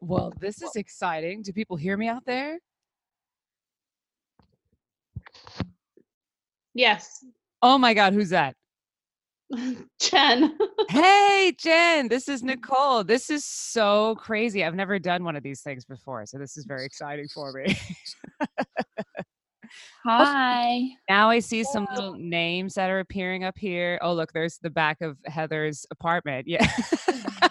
Well, this is exciting. Do people hear me out there? Yes. Oh my God, who's that? Jen. hey, Jen, this is Nicole. This is so crazy. I've never done one of these things before, so this is very exciting for me. Oh, Hi. now I see some little names that are appearing up here. Oh, look, there's the back of Heather's apartment. Yeah. Mm-hmm.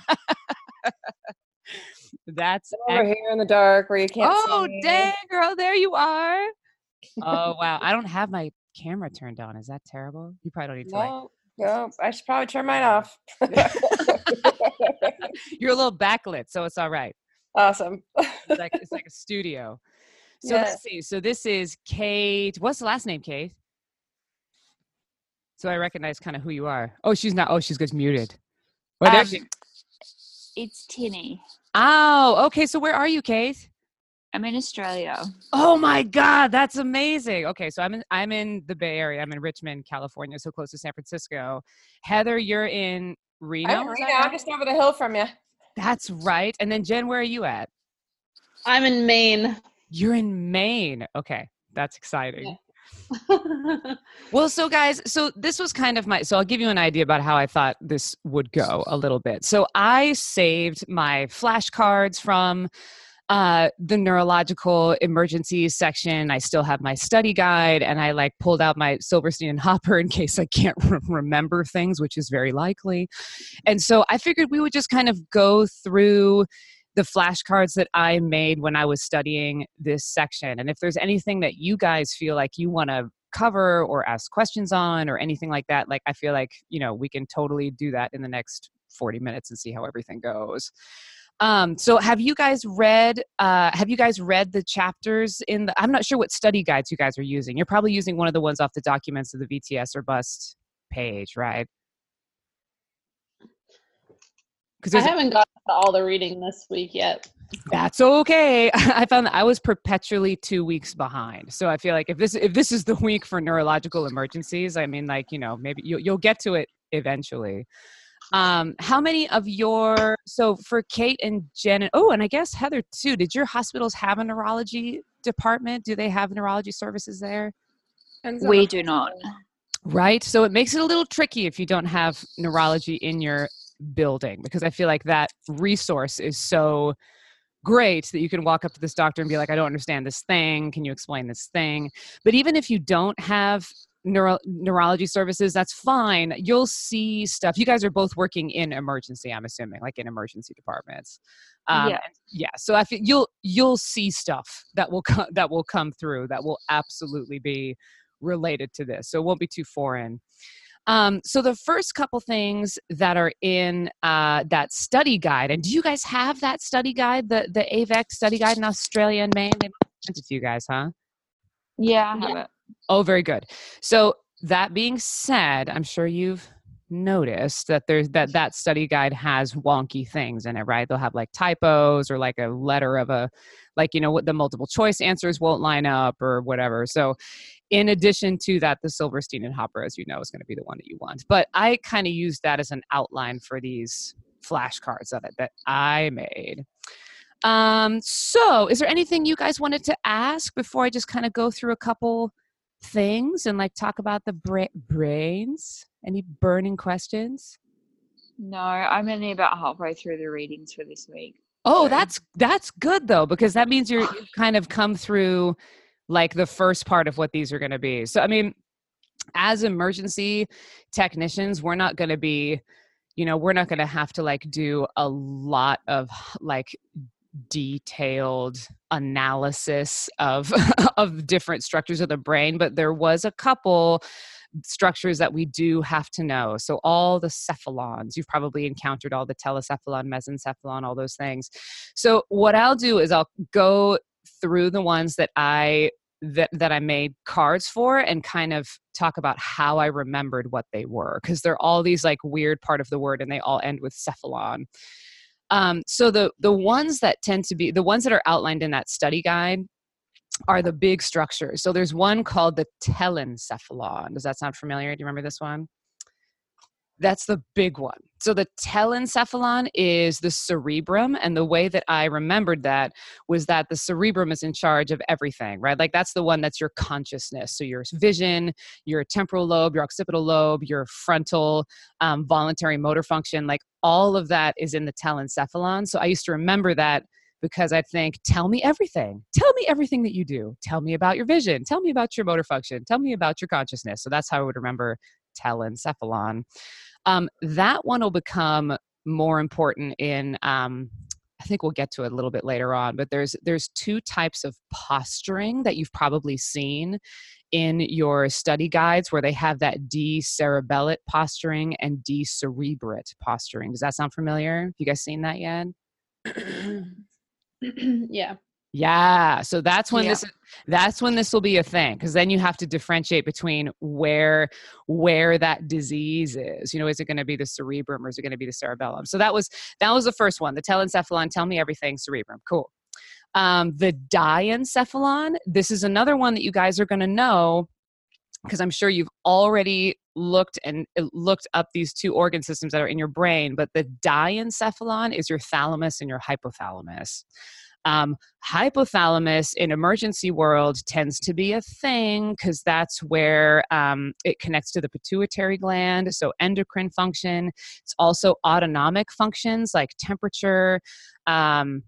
That's over ex- here in the dark where you can't oh, dang, girl, there you are. oh, wow. I don't have my camera turned on. Is that terrible? You probably don't need to. No, like... no. I should probably turn mine off. You're a little backlit, so it's all right. Awesome. it's like it's like a studio. So yes. let's see. So this is Kate. What's the last name, Kate? So I recognize kind of who you are. Oh, she's not. Oh, she's just muted. Well, um, she... It's Tinny. Oh, okay. So where are you, Kate? I'm in Australia. Oh my God, that's amazing. Okay, so I'm in I'm in the Bay Area. I'm in Richmond, California, so close to San Francisco. Heather, you're in Reno. I'm Reno. I'm just over the hill from you. That's right. And then Jen, where are you at? I'm in Maine. You're in Maine. Okay, that's exciting. Yeah. well, so guys, so this was kind of my so I'll give you an idea about how I thought this would go a little bit. So I saved my flashcards from uh, the neurological emergencies section. I still have my study guide, and I like pulled out my Silverstein and Hopper in case I can't re- remember things, which is very likely. And so I figured we would just kind of go through the flashcards that I made when I was studying this section. And if there's anything that you guys feel like you want to cover or ask questions on or anything like that, like I feel like, you know, we can totally do that in the next 40 minutes and see how everything goes. Um, so have you guys read uh, have you guys read the chapters in the I'm not sure what study guides you guys are using. You're probably using one of the ones off the documents of the VTS or bust page, right? Because I haven't gotten to all the reading this week yet. That's okay. I found that I was perpetually two weeks behind. So I feel like if this if this is the week for neurological emergencies, I mean, like you know, maybe you'll you'll get to it eventually. Um, how many of your so for Kate and Jen and oh, and I guess Heather too. Did your hospitals have a neurology department? Do they have neurology services there? We do not. Right. So it makes it a little tricky if you don't have neurology in your building because I feel like that resource is so great that you can walk up to this doctor and be like, I don't understand this thing. Can you explain this thing? But even if you don't have neuro- neurology services, that's fine. You'll see stuff. You guys are both working in emergency, I'm assuming, like in emergency departments. Um, yeah. Yeah. So I feel you'll you'll see stuff that will come that will come through that will absolutely be related to this. So it won't be too foreign. Um, so the first couple things that are in uh, that study guide, and do you guys have that study guide, the the AVEC study guide in Australia and Maine? They sent it to you guys, huh? Yeah, I have it. Oh, very good. So that being said, I'm sure you've noticed that there's that that study guide has wonky things in it right? They'll have like typos or like a letter of a like you know what the multiple choice answers won't line up or whatever. So in addition to that the silverstein and hopper as you know is going to be the one that you want. But i kind of use that as an outline for these flashcards of it that i made. Um so is there anything you guys wanted to ask before i just kind of go through a couple things and like talk about the bra- brains? Any burning questions? No, I'm only about halfway through the readings for this week. Oh, so. that's that's good though because that means you're you've kind of come through like the first part of what these are going to be. So I mean, as emergency technicians, we're not going to be you know, we're not going to have to like do a lot of like detailed analysis of of different structures of the brain but there was a couple structures that we do have to know so all the cephalons you've probably encountered all the telencephalon mesencephalon all those things so what i'll do is i'll go through the ones that i that that I made cards for and kind of talk about how I remembered what they were because they're all these like weird part of the word and they all end with cephalon. Um, so the the ones that tend to be the ones that are outlined in that study guide are the big structures. So there's one called the telencephalon. Does that sound familiar? Do you remember this one? That's the big one. So the telencephalon is the cerebrum. And the way that I remembered that was that the cerebrum is in charge of everything, right? Like that's the one that's your consciousness. So your vision, your temporal lobe, your occipital lobe, your frontal um, voluntary motor function, like all of that is in the telencephalon. So I used to remember that because I think, tell me everything. Tell me everything that you do. Tell me about your vision. Tell me about your motor function. Tell me about your consciousness. So that's how I would remember telencephalon. Um, that one will become more important in um, I think we'll get to it a little bit later on, but there's there's two types of posturing that you've probably seen in your study guides where they have that decerebellate posturing and decerebrate posturing. Does that sound familiar? Have you guys seen that yet? yeah. Yeah. So that's when yeah. this that's when this will be a thing because then you have to differentiate between where where that disease is. You know, is it going to be the cerebrum or is it going to be the cerebellum? So that was that was the first one. The telencephalon, tell me everything cerebrum. Cool. Um, the diencephalon, this is another one that you guys are going to know because I'm sure you've already looked and uh, looked up these two organ systems that are in your brain, but the diencephalon is your thalamus and your hypothalamus. Um, hypothalamus in emergency world tends to be a thing because that's where um, it connects to the pituitary gland, so endocrine function. It's also autonomic functions like temperature, um,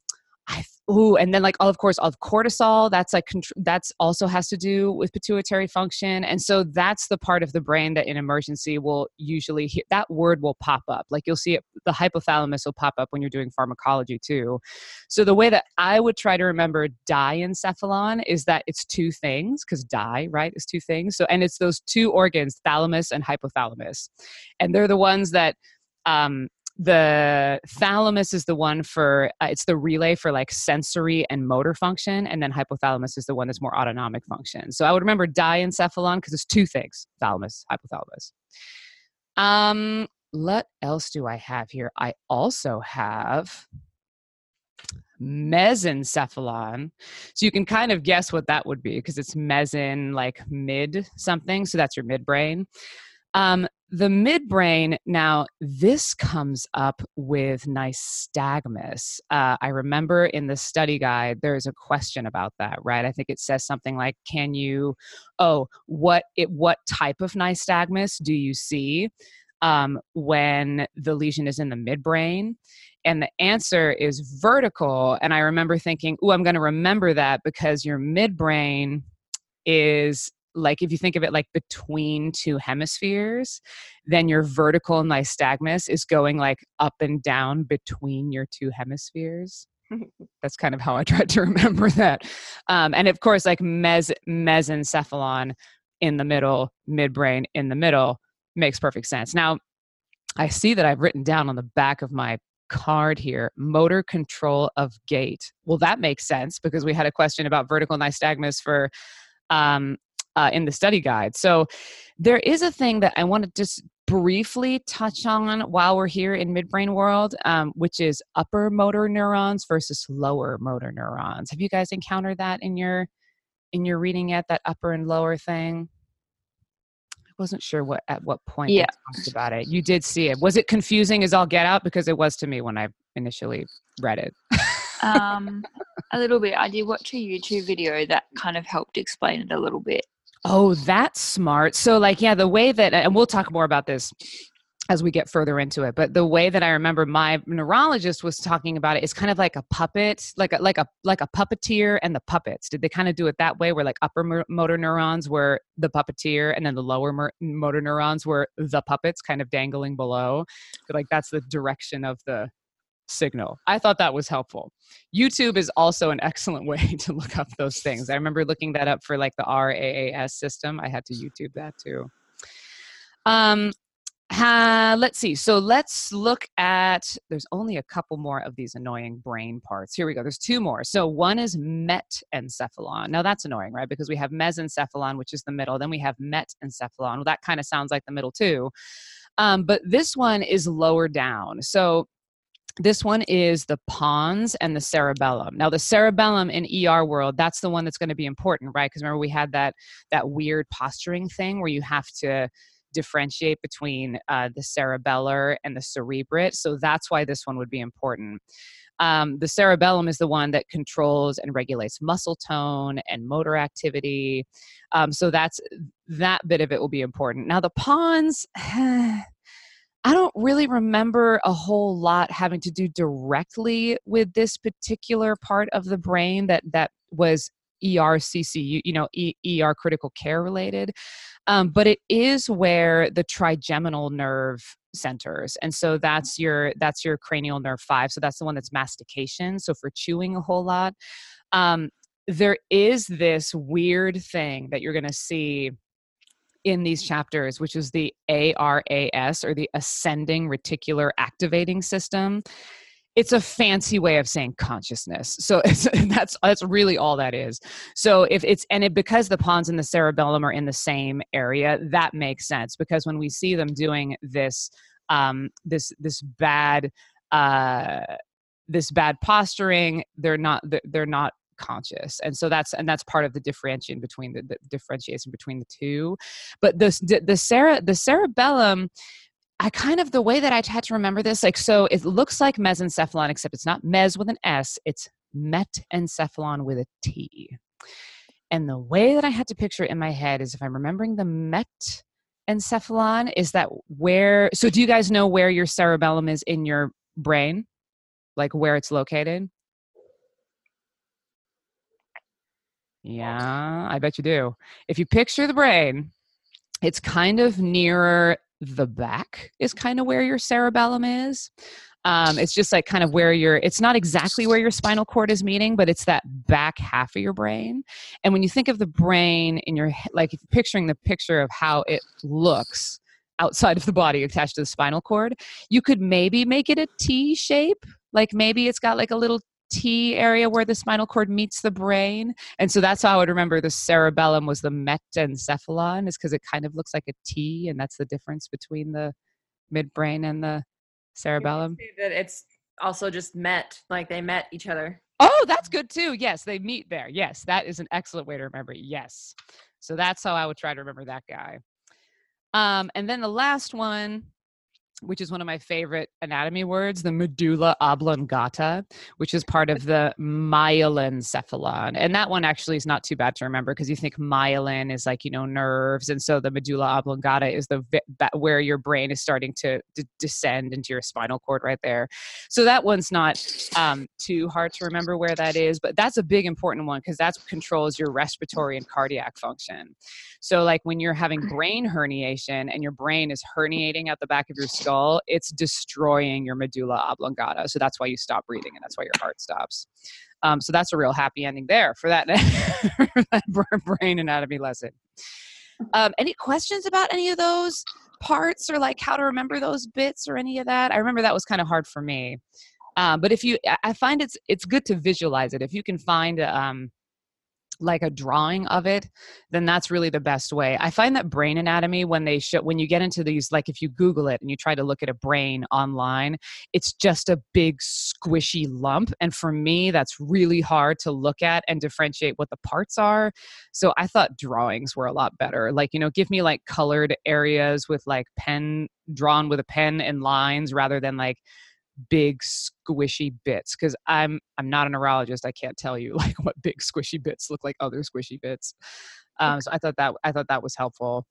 I ooh, and then like of course of cortisol. That's like that's also has to do with pituitary function, and so that's the part of the brain that in emergency will usually hear, that word will pop up. Like you'll see it, the hypothalamus will pop up when you're doing pharmacology too. So the way that I would try to remember diencephalon is that it's two things because di right is two things. So and it's those two organs, thalamus and hypothalamus, and they're the ones that um, the thalamus is the one for uh, it's the relay for like sensory and motor function and then hypothalamus is the one that's more autonomic function. So i would remember diencephalon because it's two things thalamus hypothalamus. Um what else do i have here? I also have mesencephalon. So you can kind of guess what that would be because it's meson like mid something so that's your midbrain. Um, the midbrain, now, this comes up with nystagmus. Uh, I remember in the study guide, there's a question about that, right? I think it says something like, can you, oh, what, it, what type of nystagmus do you see um, when the lesion is in the midbrain? And the answer is vertical. And I remember thinking, oh, I'm going to remember that because your midbrain is like if you think of it like between two hemispheres, then your vertical nystagmus is going like up and down between your two hemispheres. That's kind of how I tried to remember that. Um, and of course, like mes- mesencephalon in the middle, midbrain in the middle makes perfect sense. Now, I see that I've written down on the back of my card here motor control of gait. Well, that makes sense because we had a question about vertical nystagmus for um, uh, in the study guide. So there is a thing that I want to just briefly touch on while we're here in midbrain world, um, which is upper motor neurons versus lower motor neurons. Have you guys encountered that in your in your reading yet? That upper and lower thing. I wasn't sure what at what point yeah. talked about it. You did see it. Was it confusing as all get out? Because it was to me when I initially read it. um, a little bit. I did watch a YouTube video that kind of helped explain it a little bit. Oh, that's smart. So, like, yeah, the way that, and we'll talk more about this as we get further into it but the way that i remember my neurologist was talking about it is kind of like a puppet like a like a like a puppeteer and the puppets did they kind of do it that way where like upper motor neurons were the puppeteer and then the lower motor neurons were the puppets kind of dangling below but like that's the direction of the signal. I thought that was helpful. YouTube is also an excellent way to look up those things. I remember looking that up for like the RAAS system. I had to YouTube that too. Um, let's see. So let's look at. There's only a couple more of these annoying brain parts. Here we go. There's two more. So one is metencephalon. Now that's annoying, right? Because we have mesencephalon, which is the middle. Then we have metencephalon. Well, that kind of sounds like the middle too. Um, but this one is lower down. So this one is the pons and the cerebellum. Now, the cerebellum in ER world, that's the one that's going to be important, right? Because remember we had that that weird posturing thing where you have to differentiate between uh, the cerebellar and the cerebrate. So that's why this one would be important. Um, the cerebellum is the one that controls and regulates muscle tone and motor activity. Um, so that's that bit of it will be important. Now the pons. I don't really remember a whole lot having to do directly with this particular part of the brain that that was ERCC, you know, ER critical care related. Um, but it is where the trigeminal nerve centers and so that's your that's your cranial nerve 5 so that's the one that's mastication so for chewing a whole lot um, there is this weird thing that you're going to see in these chapters, which is the ARAS or the ascending reticular activating system. It's a fancy way of saying consciousness. So that's that's really all that is. So if it's and it because the pons and the cerebellum are in the same area, that makes sense because when we see them doing this um, this this bad uh, this bad posturing, they're not they're not conscious and so that's and that's part of the differentiation between the, the differentiation between the two but the the, cere- the cerebellum I kind of the way that I had to remember this, like so it looks like mesencephalon, except it's not mes with an S, it's metencephalon with a T. And the way that I had to picture it in my head is if I'm remembering the metencephalon, is that where so do you guys know where your cerebellum is in your brain? Like where it's located? Yeah, I bet you do. If you picture the brain, it's kind of nearer the back, is kind of where your cerebellum is. Um, it's just like kind of where your, it's not exactly where your spinal cord is meeting, but it's that back half of your brain. And when you think of the brain in your, like if you're picturing the picture of how it looks outside of the body attached to the spinal cord, you could maybe make it a T shape. Like maybe it's got like a little T area where the spinal cord meets the brain. And so that's how I would remember the cerebellum was the metencephalon, is because it kind of looks like a T, and that's the difference between the midbrain and the cerebellum. That it's also just met, like they met each other. Oh, that's good too. Yes, they meet there. Yes, that is an excellent way to remember. Yes. So that's how I would try to remember that guy. Um, and then the last one which is one of my favorite anatomy words, the medulla oblongata, which is part of the myelin myelencephalon. And that one actually is not too bad to remember because you think myelin is like, you know, nerves. And so the medulla oblongata is the where your brain is starting to descend into your spinal cord right there. So that one's not um, too hard to remember where that is, but that's a big important one because that controls your respiratory and cardiac function. So, like when you're having brain herniation and your brain is herniating at the back of your skull, it's destroying your medulla oblongata. So that's why you stop breathing and that's why your heart stops. Um, so that's a real happy ending there for that, that brain anatomy lesson. Um, any questions about any of those parts or like how to remember those bits or any of that? I remember that was kind of hard for me. Um, but if you, I find it's it's good to visualize it. If you can find um, like a drawing of it then that's really the best way. I find that brain anatomy when they show when you get into these like if you google it and you try to look at a brain online it's just a big squishy lump and for me that's really hard to look at and differentiate what the parts are. So i thought drawings were a lot better like you know give me like colored areas with like pen drawn with a pen and lines rather than like big squishy bits because i'm i'm not a neurologist i can't tell you like what big squishy bits look like other squishy bits. Um, so i thought that i thought that was helpful.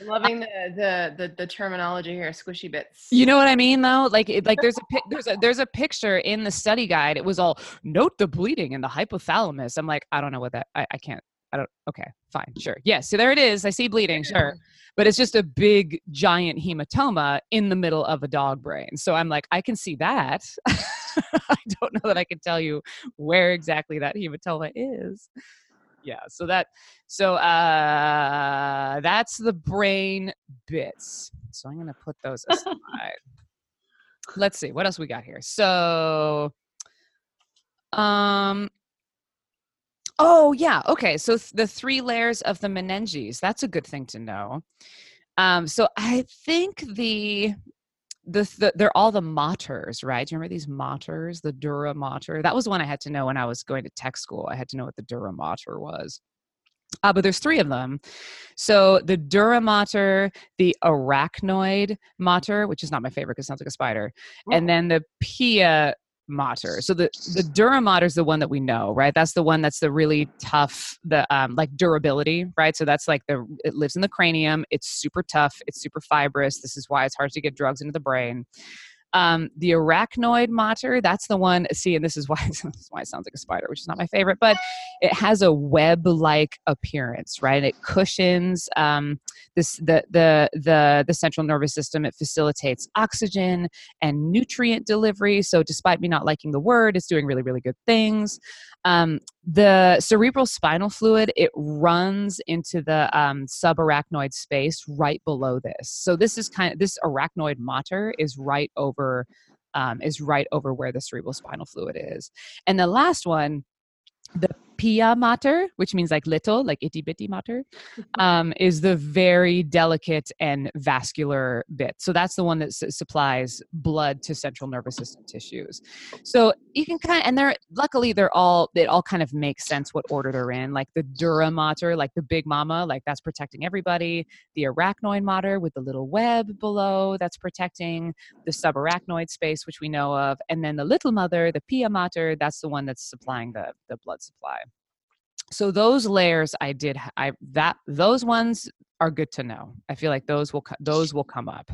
I'm loving the, the the the terminology here squishy bits. You know what i mean though? Like it, like there's a there's a there's a picture in the study guide it was all note the bleeding in the hypothalamus. I'm like i don't know what that i, I can't I don't. Okay, fine, sure. Yes, yeah, so there it is. I see bleeding. Sure, but it's just a big giant hematoma in the middle of a dog brain. So I'm like, I can see that. I don't know that I can tell you where exactly that hematoma is. Yeah, so that so uh that's the brain bits. So I'm gonna put those aside. Let's see what else we got here. So um Oh, yeah. Okay. So th- the three layers of the meninges, that's a good thing to know. Um, so I think the, the, the they're all the maters, right? Do you remember these maters, the dura mater? That was one I had to know when I was going to tech school. I had to know what the dura mater was. Uh, but there's three of them. So the dura mater, the arachnoid mater, which is not my favorite because it sounds like a spider, and then the pia mater. So the the dura mater is the one that we know, right? That's the one that's the really tough, the um, like durability, right? So that's like the it lives in the cranium. It's super tough. It's super fibrous. This is why it's hard to get drugs into the brain. Um, the arachnoid mater, that's the one. See, and this is why this is why it sounds like a spider, which is not my favorite, but it has a web-like appearance, right? It cushions um, this the the the the central nervous system. It facilitates oxygen and nutrient delivery. So, despite me not liking the word, it's doing really really good things. Um, the cerebral spinal fluid it runs into the um, subarachnoid space right below this. So this is kind of this arachnoid mater is right over um, is right over where the cerebral spinal fluid is. And the last one, the pia mater, which means like little, like itty bitty mater, um, is the very delicate and vascular bit. So that's the one that s- supplies blood to central nervous system tissues. So you can kind of, and they're luckily they're all it all kind of makes sense what order they're in. Like the dura mater, like the big mama, like that's protecting everybody. The arachnoid mater with the little web below, that's protecting the subarachnoid space, which we know of, and then the little mother, the pia mater, that's the one that's supplying the the blood supply so those layers i did i that those ones are good to know. I feel like those will those will come up.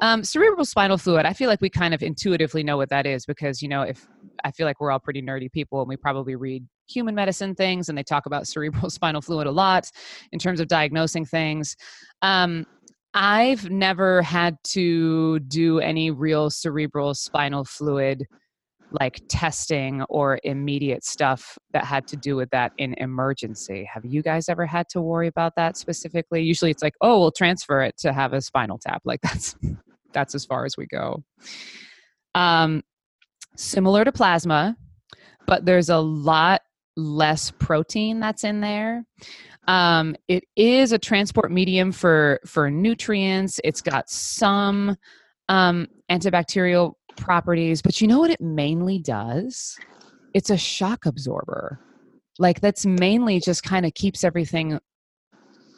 Um, cerebral spinal fluid i feel like we kind of intuitively know what that is because you know if i feel like we're all pretty nerdy people and we probably read human medicine things and they talk about cerebral spinal fluid a lot in terms of diagnosing things. Um, i've never had to do any real cerebral spinal fluid like testing or immediate stuff that had to do with that in emergency. Have you guys ever had to worry about that specifically? Usually it's like, oh, we'll transfer it to have a spinal tap. Like that's that's as far as we go. Um, similar to plasma, but there's a lot less protein that's in there. Um, it is a transport medium for for nutrients. It's got some um, antibacterial properties, but you know what it mainly does? It's a shock absorber. Like that's mainly just kind of keeps everything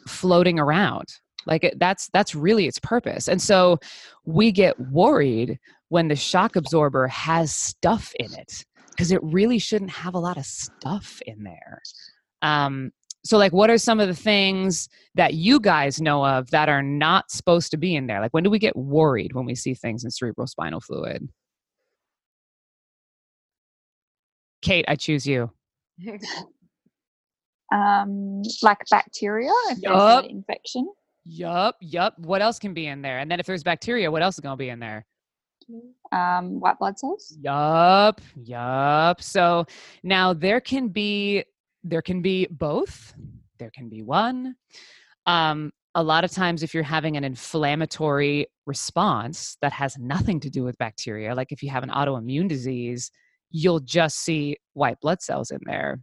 floating around. Like it, that's that's really its purpose. And so we get worried when the shock absorber has stuff in it because it really shouldn't have a lot of stuff in there. Um, so like what are some of the things that you guys know of that are not supposed to be in there? Like when do we get worried when we see things in cerebral spinal fluid? Kate i choose you. Um like bacteria if yep. there's an infection. Yup yup. What else can be in there? And then if there's bacteria what else is going to be in there? Um white blood cells. Yup yup. So now there can be there can be both, there can be one. Um, a lot of times, if you're having an inflammatory response that has nothing to do with bacteria, like if you have an autoimmune disease, you'll just see white blood cells in there.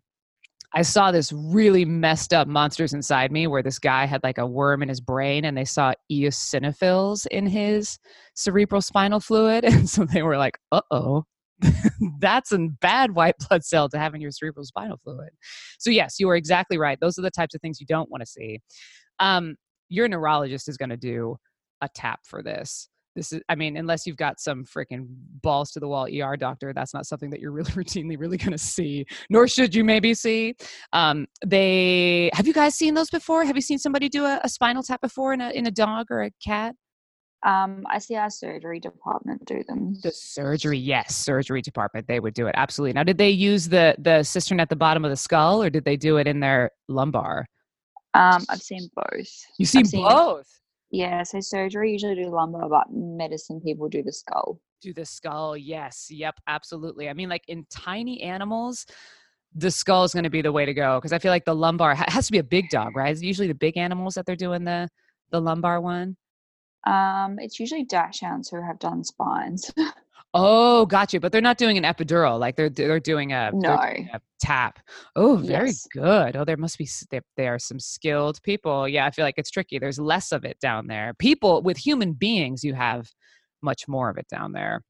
I saw this really messed up monsters inside me where this guy had like a worm in his brain and they saw eosinophils in his cerebral spinal fluid. And so they were like, uh oh, that's a bad white blood cell to have in your cerebral spinal fluid. So, yes, you are exactly right. Those are the types of things you don't want to see. Um, your neurologist is going to do a tap for this. This is, I mean, unless you've got some freaking balls to the wall ER doctor, that's not something that you're really routinely really going to see, nor should you maybe see. Um, they have you guys seen those before? Have you seen somebody do a, a spinal tap before in a in a dog or a cat? Um, I see our surgery department do them. The surgery, yes, surgery department, they would do it absolutely. Now, did they use the the cistern at the bottom of the skull, or did they do it in their lumbar? Um, I've seen both. You seen, seen both? Yeah, so surgery usually do lumbar, but medicine people do the skull. Do the skull? Yes, yep, absolutely. I mean, like in tiny animals, the skull is going to be the way to go because I feel like the lumbar has to be a big dog, right? It's usually the big animals that they're doing the the lumbar one. Um, it's usually dachshunds who have done spines. oh, gotcha. But they're not doing an epidural. Like they're they're doing a no doing a tap. Oh, very yes. good. Oh, there must be there are some skilled people. Yeah, I feel like it's tricky. There's less of it down there. People with human beings, you have much more of it down there.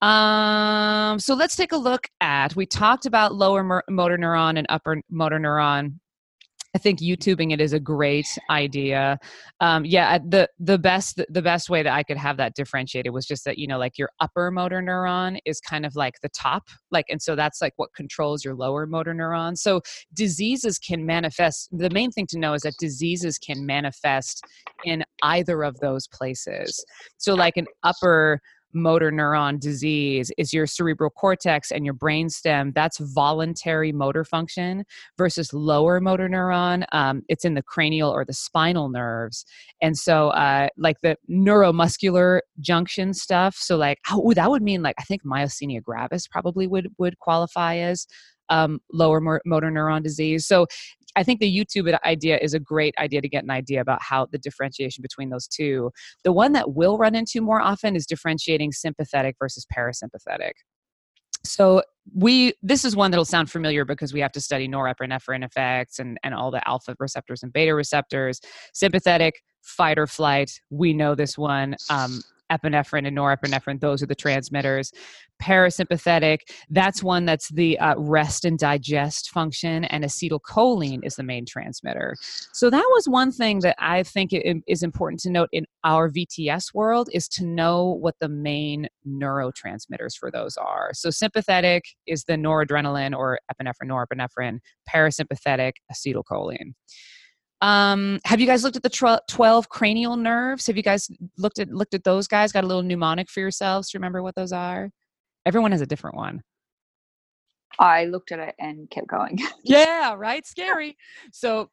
Um, so let's take a look at. We talked about lower motor neuron and upper motor neuron I think YouTubing it is a great idea. Um, yeah, the the best the best way that I could have that differentiated was just that you know like your upper motor neuron is kind of like the top, like, and so that's like what controls your lower motor neuron. So diseases can manifest. The main thing to know is that diseases can manifest in either of those places. So like an upper motor neuron disease is your cerebral cortex and your brainstem that's voluntary motor function versus lower motor neuron um, it's in the cranial or the spinal nerves and so uh, like the neuromuscular junction stuff so like oh that would mean like i think myasthenia gravis probably would would qualify as um, lower motor neuron disease. So I think the YouTube idea is a great idea to get an idea about how the differentiation between those two. The one that we'll run into more often is differentiating sympathetic versus parasympathetic. So we this is one that'll sound familiar because we have to study norepinephrine effects and, and all the alpha receptors and beta receptors. Sympathetic, fight or flight. We know this one. Um, epinephrine and norepinephrine those are the transmitters. Parasympathetic that's one that's the uh, rest and digest function and acetylcholine is the main transmitter. So that was one thing that i think is important to note in our vts world is to know what the main neurotransmitters for those are. So sympathetic is the noradrenaline or epinephrine norepinephrine parasympathetic acetylcholine um, have you guys looked at the 12 cranial nerves? Have you guys looked at looked at those guys? Got a little mnemonic for yourselves to remember what those are? Everyone has a different one. I looked at it and kept going. yeah, right. Scary. So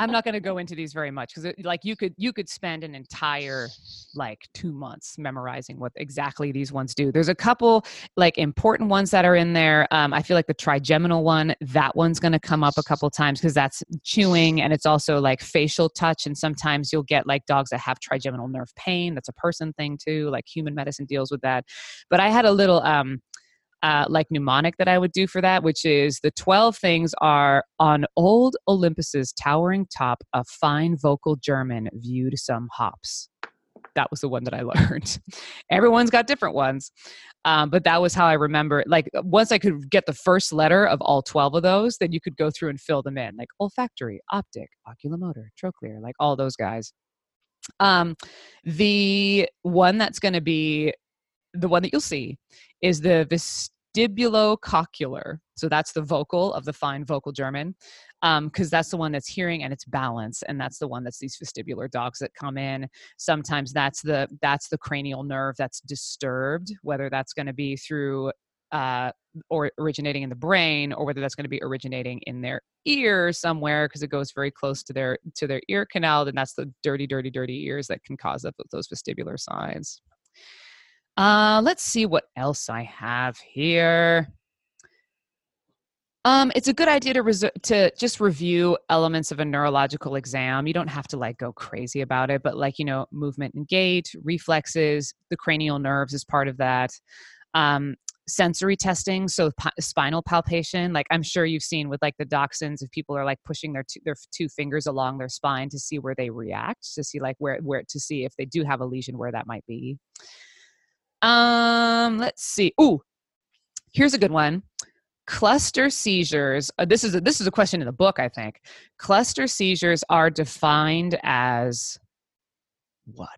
I'm not going to go into these very much because like you could you could spend an entire like two months memorizing what exactly these ones do. There's a couple like important ones that are in there. Um, I feel like the trigeminal one that one's going to come up a couple times because that's chewing and it's also like facial touch and sometimes you'll get like dogs that have trigeminal nerve pain. That's a person thing too. Like human medicine deals with that. But I had a little um uh, like mnemonic that I would do for that, which is the 12 things are on old Olympus's towering top, a fine vocal German viewed some hops. That was the one that I learned. Everyone's got different ones. Um, but that was how I remember it. Like once I could get the first letter of all 12 of those, then you could go through and fill them in, like olfactory, optic, oculomotor, trochlear, like all those guys. Um, the one that's going to be the one that you'll see is the vestibulocochlear. So that's the vocal of the fine vocal German, because um, that's the one that's hearing and it's balance, and that's the one that's these vestibular dogs that come in. Sometimes that's the that's the cranial nerve that's disturbed, whether that's going to be through uh, or originating in the brain, or whether that's going to be originating in their ear somewhere because it goes very close to their to their ear canal. Then that's the dirty, dirty, dirty ears that can cause those vestibular signs. Uh, let's see what else I have here. Um, it's a good idea to res- to just review elements of a neurological exam. You don't have to like go crazy about it, but like you know, movement and gait, reflexes, the cranial nerves is part of that. Um, sensory testing, so p- spinal palpation. Like I'm sure you've seen with like the dachshunds, if people are like pushing their two, their two fingers along their spine to see where they react, to see like where where to see if they do have a lesion, where that might be. Um, let's see. Ooh, here's a good one. Cluster seizures. Uh, this is a, this is a question in the book, I think. Cluster seizures are defined as what?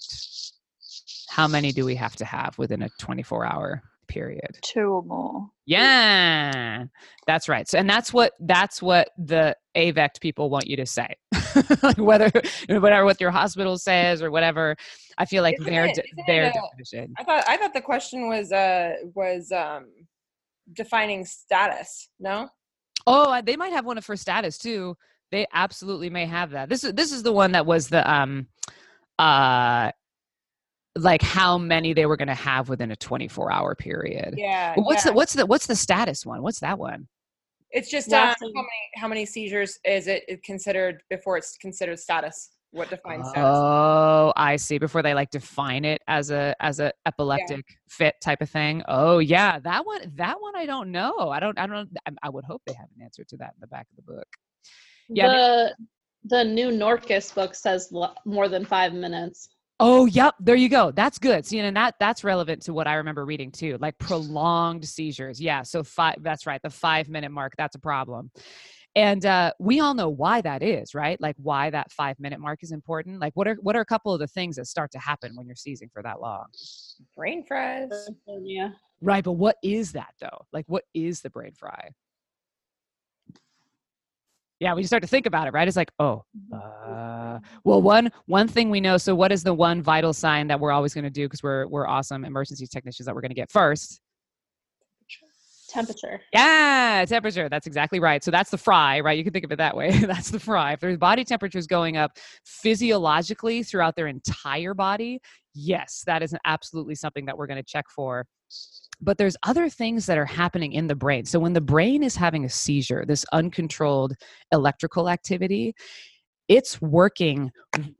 How many do we have to have within a 24 hour period? Two or more. Yeah, that's right. So, and that's what that's what the AVECT people want you to say. whether whatever what your hospital says or whatever. I feel like isn't their it, their definition. I thought I thought the question was uh was um defining status. No. Oh, they might have one for status too. They absolutely may have that. This is this is the one that was the um uh like how many they were going to have within a 24 hour period. Yeah. what's yeah. the what's the what's the status one? What's that one? It's just uh, how many how many seizures is it considered before it's considered status? What defines status? Oh, I see. Before they like define it as a as a epileptic yeah. fit type of thing. Oh yeah, that one that one I don't know. I don't I don't I, would hope they have an answer to that in the back of the book. Yeah. The the new Norkus book says more than five minutes. Oh, yep. There you go. That's good. See, and that that's relevant to what I remember reading too, like prolonged seizures. Yeah. So five. That's right. The five minute mark. That's a problem. and uh, we all know why that is, right? Like why that five minute mark is important. Like what are what are a couple of the things that start to happen when you're seizing for that long? Brain fries. Yeah. Right, but what is that though? Like what is the brain fry? Yeah, when you start to think about it, right? It's like, oh, uh, well, one one thing we know. So, what is the one vital sign that we're always going to do because we're we're awesome emergency technicians that we're going to get first? Temperature. Yeah, temperature. That's exactly right. So that's the fry, right? You can think of it that way. that's the fry. If their body temperature is going up physiologically throughout their entire body, yes, that is absolutely something that we're going to check for. But there's other things that are happening in the brain. So when the brain is having a seizure, this uncontrolled electrical activity, it's working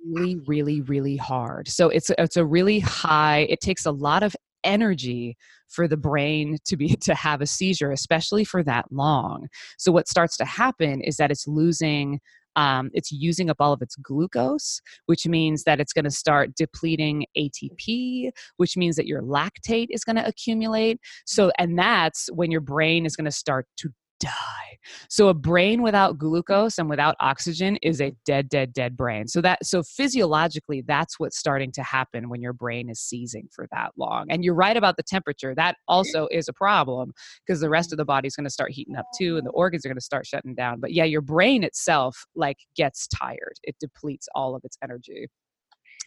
really really really hard so it's it's a really high it takes a lot of energy for the brain to be to have a seizure especially for that long so what starts to happen is that it's losing um, it's using up all of its glucose, which means that it's going to start depleting ATP, which means that your lactate is going to accumulate. So, and that's when your brain is going to start to die. So a brain without glucose and without oxygen is a dead, dead, dead brain. So that so physiologically, that's what's starting to happen when your brain is seizing for that long. And you're right about the temperature. That also is a problem because the rest of the body's going to start heating up too, and the organs are going to start shutting down. But yeah, your brain itself like gets tired. It depletes all of its energy.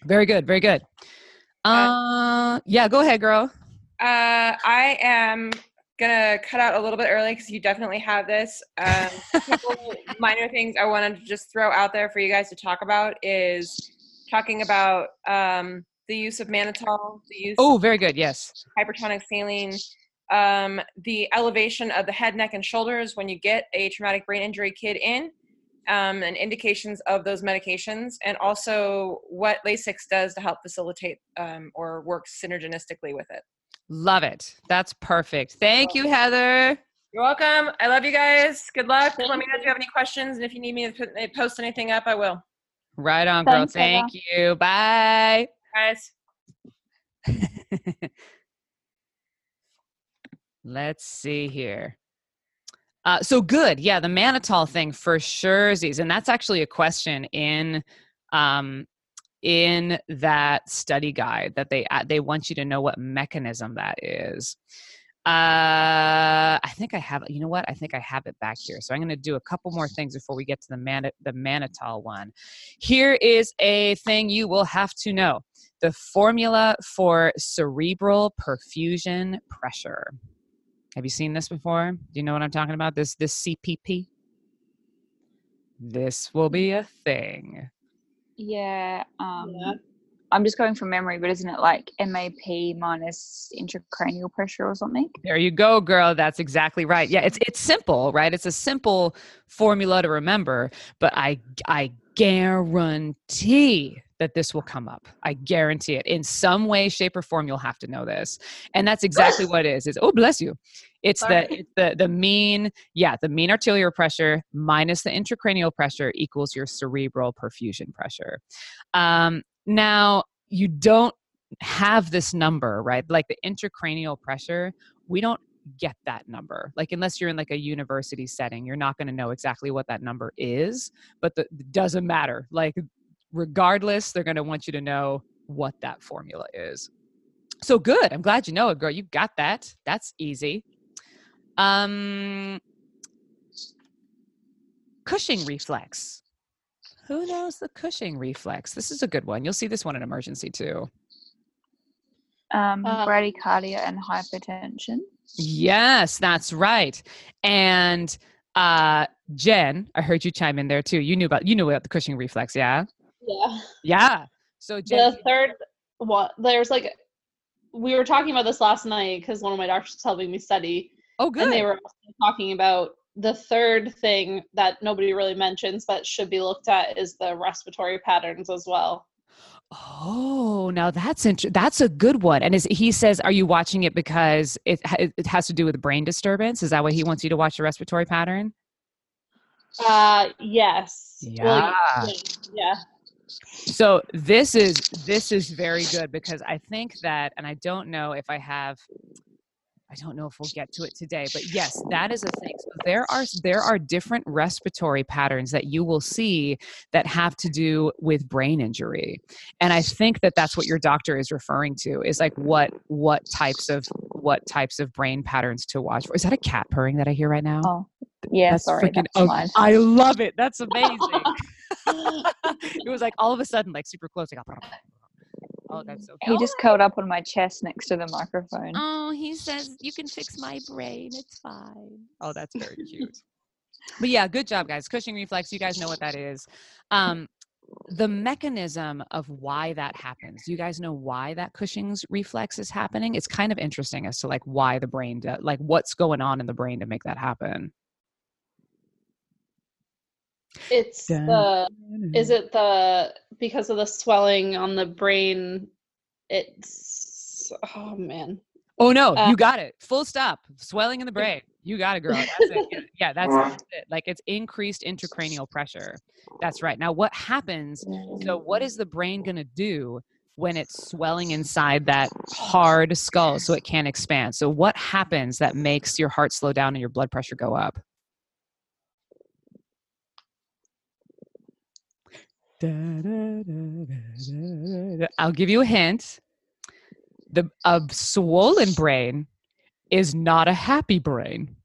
Very good. Very good. Uh, yeah, go ahead, girl. Uh, I am gonna cut out a little bit early because you definitely have this. Um, minor things I wanted to just throw out there for you guys to talk about is talking about um, the use of mannitol, the use Oh, very good. Yes. hypertonic saline, um, the elevation of the head, neck, and shoulders when you get a traumatic brain injury kid in, um, and indications of those medications, and also what Lasix does to help facilitate um, or work synergistically with it. Love it. That's perfect. Thank you, Heather. You're welcome. I love you guys. Good luck. Thank Let me know if you have any questions, and if you need me to put, eh, post anything up, I will. Right on, girl. Thanks, Heather. Thank you. Bye. Guys. Let's see here. Uh, so good. Yeah, the mannitol thing for sure. And that's actually a question in um, in that study guide that they uh, they want you to know what mechanism that is. Uh, I think I have. You know what? I think I have it back here. So I'm going to do a couple more things before we get to the man the mannitol one. Here is a thing you will have to know: the formula for cerebral perfusion pressure. Have you seen this before? Do you know what I'm talking about? This this CPP. This will be a thing. Yeah. Um, Yeah. I'm just going from memory, but isn't it like MAP minus intracranial pressure or something? There you go, girl. That's exactly right. Yeah, it's it's simple, right? It's a simple formula to remember, but I I guarantee that this will come up. I guarantee it. In some way, shape, or form, you'll have to know this. And that's exactly what it is. Is oh bless you. It's the it's the the mean, yeah, the mean arterial pressure minus the intracranial pressure equals your cerebral perfusion pressure. Um, now you don't have this number, right? Like the intracranial pressure, we don't get that number. Like unless you're in like a university setting, you're not going to know exactly what that number is, but the, it doesn't matter. Like regardless, they're going to want you to know what that formula is. So good. I'm glad you know it, girl. You got that. That's easy. Um Cushing reflex. Who knows the Cushing reflex? This is a good one. You'll see this one in emergency too. Um, Uh, bradycardia and hypertension. Yes, that's right. And uh Jen, I heard you chime in there too. You knew about you knew about the Cushing reflex, yeah? Yeah. Yeah. So Jen, The third what there's like we were talking about this last night because one of my doctors was helping me study oh good. and they were also talking about the third thing that nobody really mentions but should be looked at is the respiratory patterns as well. Oh, now that's int- that's a good one. And is he says, are you watching it because it ha- it has to do with brain disturbance? Is that why he wants you to watch the respiratory pattern? Uh yes. Well, Yeah. So this is this is very good because I think that, and I don't know if I have, I don't know if we'll get to it today, but yes, that is a thing. So there are there are different respiratory patterns that you will see that have to do with brain injury, and I think that that's what your doctor is referring to is like what what types of what types of brain patterns to watch for. Is that a cat purring that I hear right now? Oh, yeah, That's sorry. freaking- That's oh. I love it. That's amazing. it was like all of a sudden, like super close. Like, oh, that's so. He just curled up on my chest next to the microphone. Oh, he says you can fix my brain. It's fine. Oh, that's very cute. but yeah, good job, guys. Cushing reflex. You guys know what that is. Um, the mechanism of why that happens. Do you guys know why that Cushing's reflex is happening? It's kind of interesting as to like why the brain, do, like what's going on in the brain to make that happen. It's the is it the because of the swelling on the brain it's oh man Oh no, Uh, you got it. Full stop. Swelling in the brain. You got it, girl. That's it. Yeah, Yeah, that's, that's it. Like it's increased intracranial pressure. That's right. Now, what happens? So, what is the brain going to do when it's swelling inside that hard skull so it can't expand? So, what happens that makes your heart slow down and your blood pressure go up? I'll give you a hint. The a swollen brain is not a happy brain.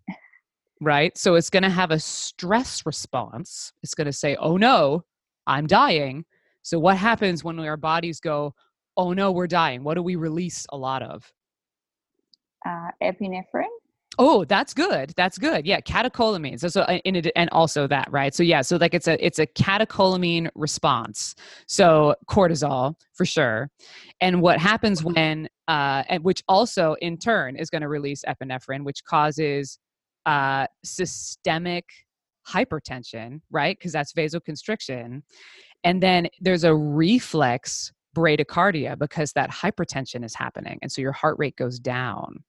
Right? So it's going to have a stress response. It's going to say, "Oh no, I'm dying." So what happens when our bodies go, "Oh no, we're dying." What do we release a lot of? Uh, epinephrine. Oh, that's good. That's good. Yeah, catecholamines. So, so uh, in it, and also that, right? So yeah, so like it's a it's a catecholamine response. So cortisol for sure. And what happens when uh and which also in turn is going to release epinephrine, which causes uh systemic hypertension, right? Because that's vasoconstriction. And then there's a reflex bradycardia because that hypertension is happening and so your heart rate goes down.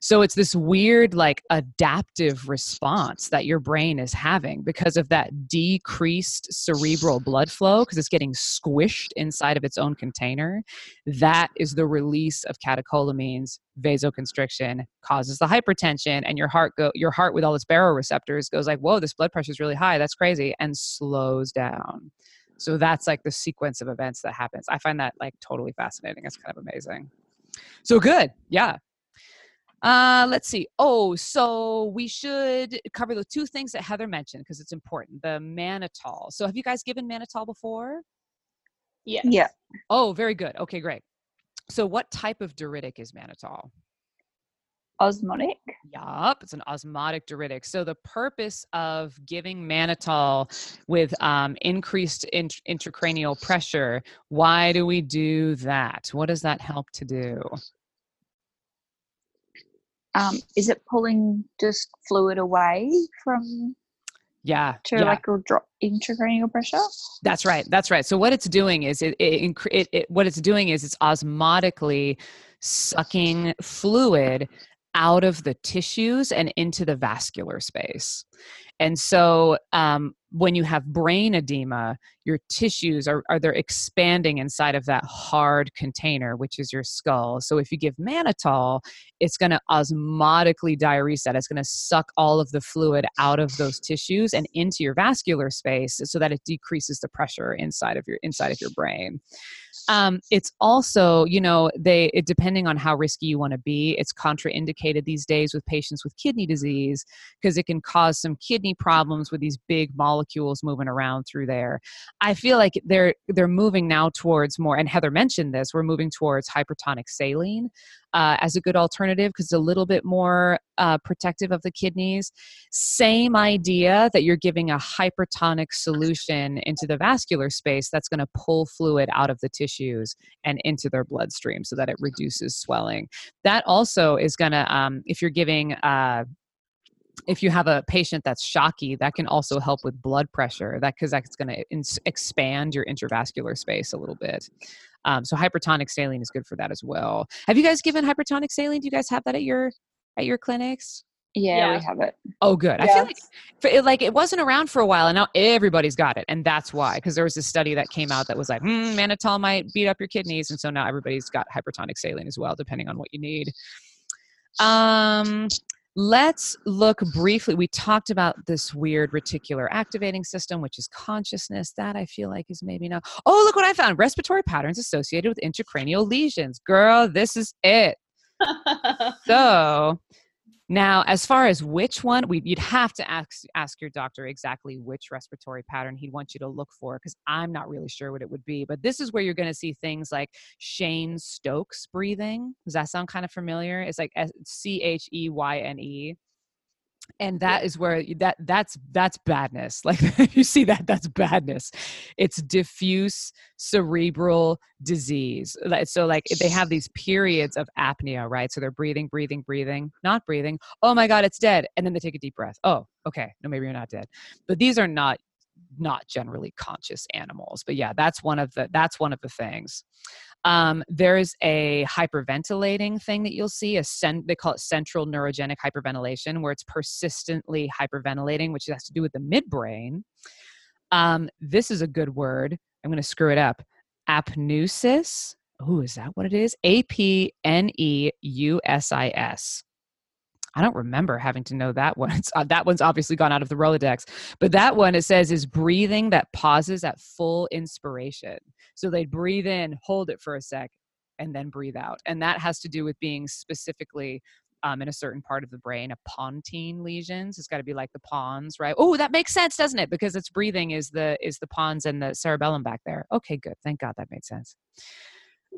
So it's this weird like adaptive response that your brain is having because of that decreased cerebral blood flow because it's getting squished inside of its own container. That is the release of catecholamines vasoconstriction causes the hypertension and your heart go your heart with all its baroreceptors goes like whoa this blood pressure is really high. That's crazy and slows down so that's like the sequence of events that happens. I find that like totally fascinating. It's kind of amazing. So good. Yeah. Uh, let's see. Oh, so we should cover the two things that Heather mentioned because it's important. The mannitol. So have you guys given mannitol before? Yeah. Yeah. Oh, very good. Okay, great. So what type of diuretic is mannitol? Osmotic. Yup, it's an osmotic diuretic. So the purpose of giving mannitol with um, increased int- intracranial pressure, why do we do that? What does that help to do? Um, is it pulling just fluid away from Yeah, to yeah. like a drop intracranial pressure? That's right. That's right. So what it's doing is it, it, it, it what it's doing is it's osmotically sucking fluid out of the tissues and into the vascular space. And so um, when you have brain edema, your tissues are, are they're expanding inside of that hard container, which is your skull. So if you give mannitol, it's going to osmotically diurese that. It's going to suck all of the fluid out of those tissues and into your vascular space so that it decreases the pressure inside of your inside of your brain. Um, it's also, you know, they it, depending on how risky you want to be, it's contraindicated these days with patients with kidney disease because it can cause some kidney problems with these big molecules moving around through there. I feel like they're they're moving now towards more, and Heather mentioned this. We're moving towards hypertonic saline uh, as a good alternative because it's a little bit more uh, protective of the kidneys. Same idea that you're giving a hypertonic solution into the vascular space that's going to pull fluid out of the tissues and into their bloodstream so that it reduces swelling. That also is going to, um, if you're giving, uh, if you have a patient that's shocky, that can also help with blood pressure. That because that's going to ins- expand your intravascular space a little bit. Um, so hypertonic saline is good for that as well. Have you guys given hypertonic saline? Do you guys have that at your at your clinics? Yeah, Yeah. we have it. Oh, good. I feel like for it, like it wasn't around for a while, and now everybody's got it, and that's why. Because there was this study that came out that was like, hmm, mannitol might beat up your kidneys, and so now everybody's got hypertonic saline as well, depending on what you need. Um, let's look briefly. We talked about this weird reticular activating system, which is consciousness. That I feel like is maybe not. Oh, look what I found respiratory patterns associated with intracranial lesions. Girl, this is it. so now, as far as which one, we, you'd have to ask ask your doctor exactly which respiratory pattern he'd want you to look for, because I'm not really sure what it would be. But this is where you're going to see things like Cheyne Stokes breathing. Does that sound kind of familiar? It's like C H E Y N E and that is where that that's that's badness. Like you see that that's badness. It's diffuse cerebral disease. So like they have these periods of apnea right? So they're breathing breathing breathing not breathing. Oh my god it's dead. And then they take a deep breath. Oh okay. No maybe you're not dead. But these are not not generally conscious animals but yeah that's one of the that's one of the things um, there's a hyperventilating thing that you'll see. A they call it central neurogenic hyperventilation, where it's persistently hyperventilating, which has to do with the midbrain. Um, this is a good word. I'm going to screw it up. Apneusis. Oh, is that what it is? A P N E U S I don't remember having to know that one. Uh, that one's obviously gone out of the Rolodex. But that one, it says, is breathing that pauses at full inspiration. So they'd breathe in, hold it for a sec, and then breathe out. And that has to do with being specifically um, in a certain part of the brain, a pontine lesions. It's got to be like the pons, right? Oh, that makes sense, doesn't it? Because it's breathing is the is the pons and the cerebellum back there. Okay, good. Thank God that made sense.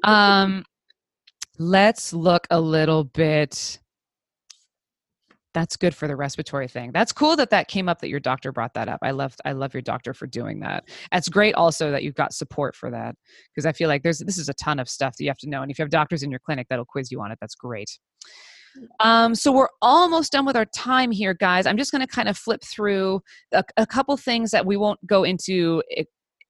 Um, let's look a little bit that's good for the respiratory thing. That's cool that that came up that your doctor brought that up. I love i love your doctor for doing that. It's great also that you've got support for that because i feel like there's this is a ton of stuff that you have to know and if you have doctors in your clinic that'll quiz you on it that's great. Um, so we're almost done with our time here, guys. I'm just going to kind of flip through a, a, couple things that we won't go into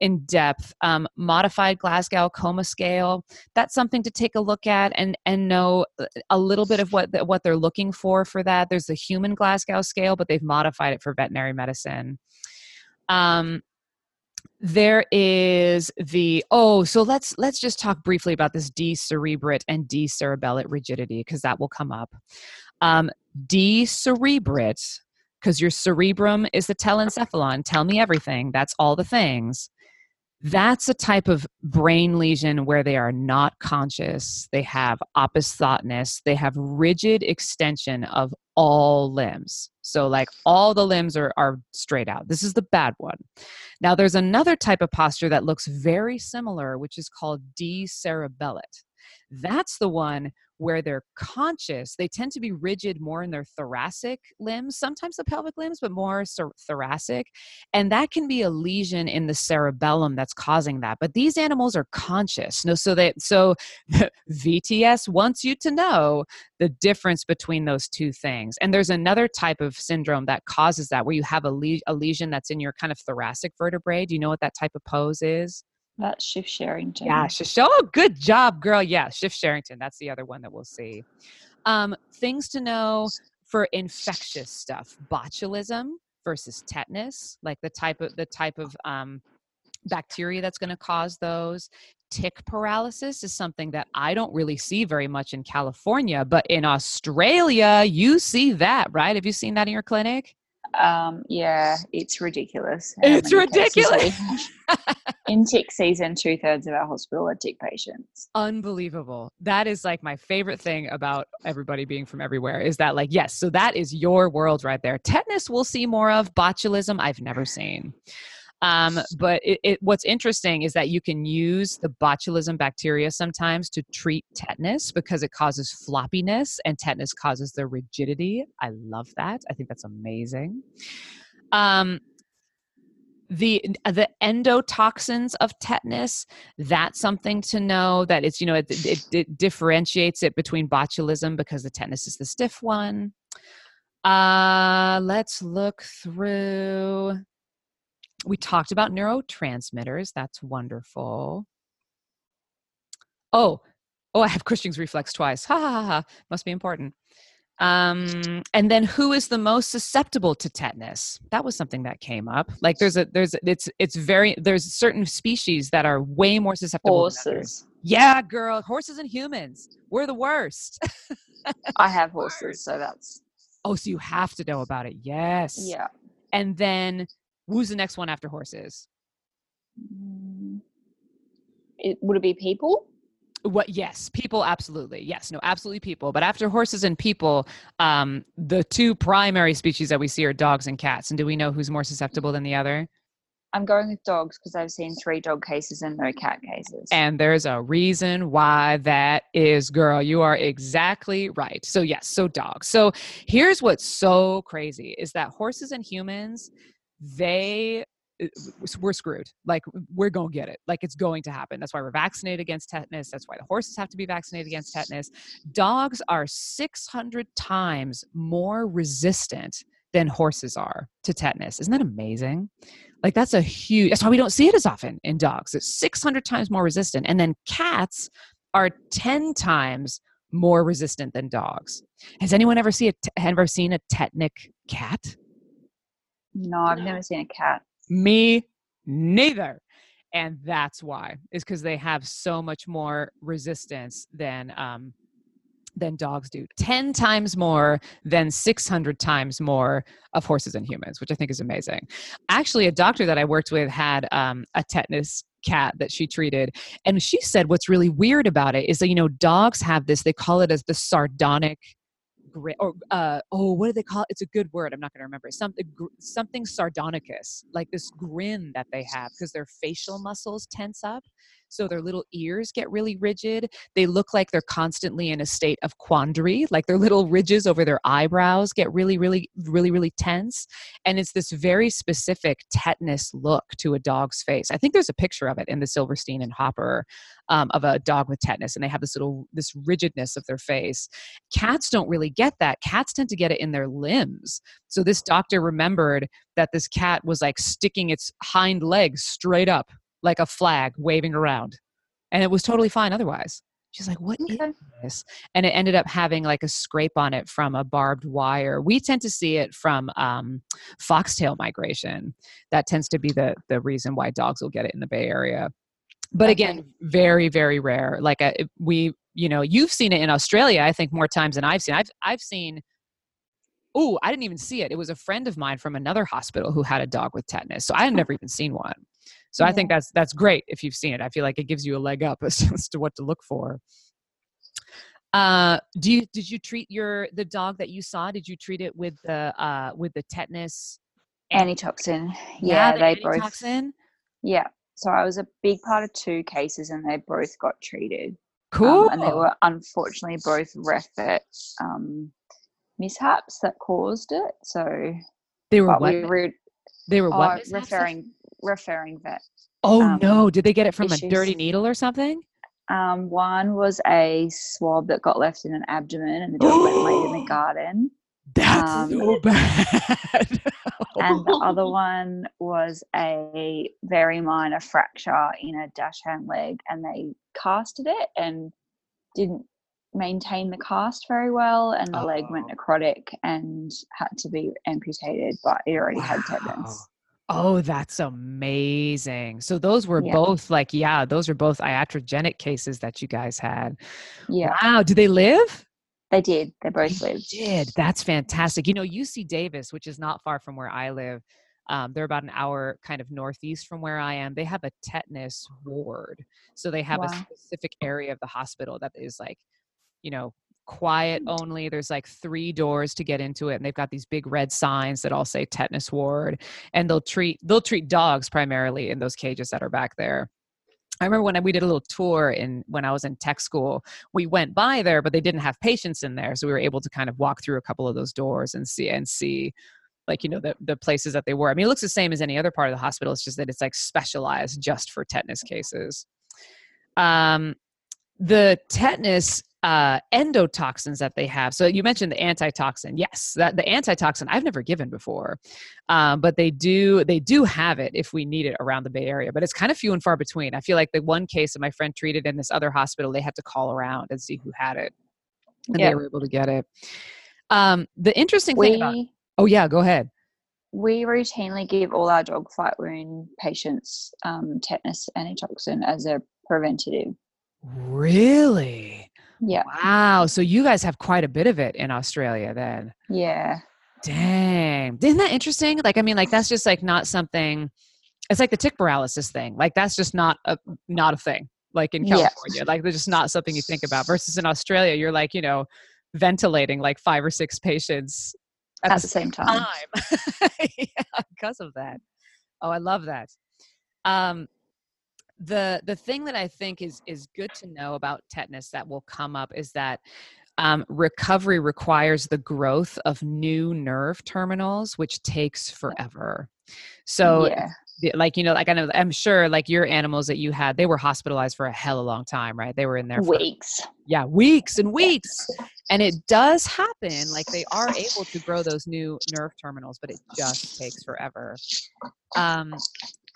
in depth. Um, modified Glasgow Coma Scale. That's something to take a look at and and know uh, a little bit of what what they're looking for for that. There's the human Glasgow scale, but they've modified it for veterinary medicine. Um, there is the oh so let's let's just talk briefly about this decerebrate and decerebellate rigidity because that will come up um decerebrate because your cerebrum is the telencephalon tell me everything that's all the things that's a type of brain lesion where they are not conscious. They have opisthotonus they have rigid extension of all limbs. So like all the limbs are, are straight out. This is the bad one. Now there's another type of posture that looks very similar which is called decerebellate that's the one where they're conscious, they tend to be rigid more in their thoracic limbs, sometimes the pelvic limbs, but more thoracic. And that can be a lesion in the cerebellum that's causing that. But these animals are conscious. No, so that so VTS wants you to know the difference between those two things. And there's another type of syndrome that causes that where you have a, le- a lesion that's in your kind of thoracic vertebrae. Do you know what that type of pose is? That's Schiff Sherrington. Yeah, Oh, good job, girl. Yeah, Schiff Sherrington. That's the other one that we'll see. Um, things to know for infectious stuff: botulism versus tetanus, like the type of the type of um, bacteria that's going to cause those. Tick paralysis is something that I don't really see very much in California, but in Australia, you see that, right? Have you seen that in your clinic? Um, yeah, it's ridiculous. It's ridiculous. in tick season, two thirds of our hospital are tick patients. Unbelievable. That is like my favorite thing about everybody being from everywhere is that, like, yes, so that is your world right there. Tetanus, we'll see more of. Botulism, I've never seen. Um, but it, it, what's interesting is that you can use the botulism bacteria sometimes to treat tetanus because it causes floppiness and tetanus causes the rigidity. I love that. I think that's amazing. Um, the the endotoxins of tetanus that's something to know that it's you know it, it, it differentiates it between botulism because the tetanus is the stiff one uh let's look through we talked about neurotransmitters. That's wonderful. Oh, oh, I have Cushing's reflex twice. Ha ha ha ha. Must be important. Um, and then who is the most susceptible to tetanus? That was something that came up. Like there's a there's it's it's very there's certain species that are way more susceptible. Horses. Yeah, girl, horses and humans. We're the worst. I have horses, so that's oh, so you have to know about it. Yes. yeah. And then who's the next one after horses? Mm. It would it be people? What? Yes, people. Absolutely. Yes. No. Absolutely, people. But after horses and people, um, the two primary species that we see are dogs and cats. And do we know who's more susceptible than the other? I'm going with dogs because I've seen three dog cases and no cat cases. And there's a reason why that is, girl. You are exactly right. So, yes, so dogs. So, here's what's so crazy is that horses and humans, they uh, we're screwed. Like we're going to get it. Like it's going to happen. That's why we're vaccinated against tetanus. That's why the horses have to be vaccinated against tetanus. Dogs are 600 times more resistant than horses are to tetanus. Isn't that amazing? Like that's a huge That's why we don't see it as often in dogs. It's 600 times more resistant. And then cats are 10 times more resistant than dogs. Has anyone ever seen a ever seen a tetanic cat? No, I've never seen a cat. Me neither. And that's why is because they have so much more resistance than um, than dogs do. Ten times more than six hundred times more of horses and humans, which I think is amazing. Actually, a doctor that I worked with had um, a tetanus cat that she treated and she said what's really weird about it is that you know dogs have this they call it as the sardonic grin or uh, oh what do they call it it's a good word i'm not going to remember something something sardonicus like this grin that they have because their facial muscles tense up so their little ears get really rigid. They look like they're constantly in a state of quandary like their little ridges over their eyebrows get really really really really tense. And it's this very specific tetanus look to a dog's face. I think there's a picture of it in the silverstein and hopper um, of a dog with tetanus and they have this little this rigidness of their face. Cats don't really get that. Cats tend to get it in their limbs. So this doctor remembered that this cat was like sticking its hind legs straight up like a flag waving around and it was totally fine otherwise. She's like what is Okay. this? And it ended up having like a scrape on it from a barbed wire. We tend to see it from um, foxtail migration. That tends to be the the reason why dogs will get it in the bay area. But again very very rare. Like uh, we you know you've seen it in australia i think more times than i've seen. I've i've seen oh i didn't even see it. It was a friend of mine from another hospital who had a dog with tetanus so i had never even seen one so i think that's that's great if you've seen it i feel like it gives you a leg up as, as to what to look for uh do you did you treat your the dog that you saw did you treat it with the uh with the tetanus Antitoxin. Yeah, the they both. antitoxin? Yeah. So I was a big part of two cases, and they both got treated. Um, cool and they were unfortunately both refit um, mishaps that caused it. So, they were what we re- they were oh, what mishaps? referring referring vet. oh um, no did they get it from a dirty needle or something Um, one was a swab that got left in an abdomen, and the dog went laid in the garden. that's Um, so bad And the other one was a very minor fracture in a dachshund leg, and they casted it and didn't maintain the cast very well, and the leg went Oh. necrotic and had to be amputated, but it already had tetanus. Oh, that's amazing. So those were Yeah. both like, yeah, those are both iatrogenic cases that you guys had. Yeah, Wow. Did they live? they did. They both They lived. did. That's fantastic. You know, UC Davis, which is not far from where I live, um, they're about an hour kind of northeast from where I am. They have a tetanus ward. So they have a specific area of the hospital that is like, you know, quiet Mm. only. There's like three doors to get into it, and they've got these big red signs that all say tetanus ward. And they'll treat they'll treat dogs primarily in those cages that are back there. I remember when we did a little tour in when I was in tech school. We went by there, but they didn't have patients in there, so we were able to kind of walk through a couple of those doors and see and see, like you know, the the places that they were. I mean, it looks the same as any other part of the hospital. It's just that it's like specialized just for tetanus cases. Um, the tetanus uh, endotoxins that they have. So you mentioned the antitoxin. Yes, that the antitoxin I've never given before, um, but they do they do have it if we need it around the Bay Area. But it's kind of few and far between. I feel like the one case that my friend treated in this other hospital, they had to call around and see who had it, and Yeah. they were able to get it. Um, the interesting thing about oh yeah, go ahead. we routinely give all our dog fight wound patients um, tetanus antitoxin as a preventative. Really? Yeah. Wow. So you guys have quite a bit of it in Australia then. Yeah. Dang. Isn't that interesting? Like, I mean, like that's just like not something it's like the tick paralysis thing. Like that's just not a not a thing. Like in Yeah. California. Like they're just not something you think about. Versus in Australia, you're like, you know, ventilating like five or six patients At, the same time. time yeah, because of that. Oh, I love that. Um, the the thing that I think is is good to know about tetanus that will come up is that um, recovery requires the growth of new nerve terminals, which takes forever. So yeah. the- like you know like i know i'm sure like your animals that you had they were hospitalized for a hell of a long time right they were in there for Weeks. yeah weeks and weeks and it does happen like they are able to grow those new nerve terminals but it just takes forever um,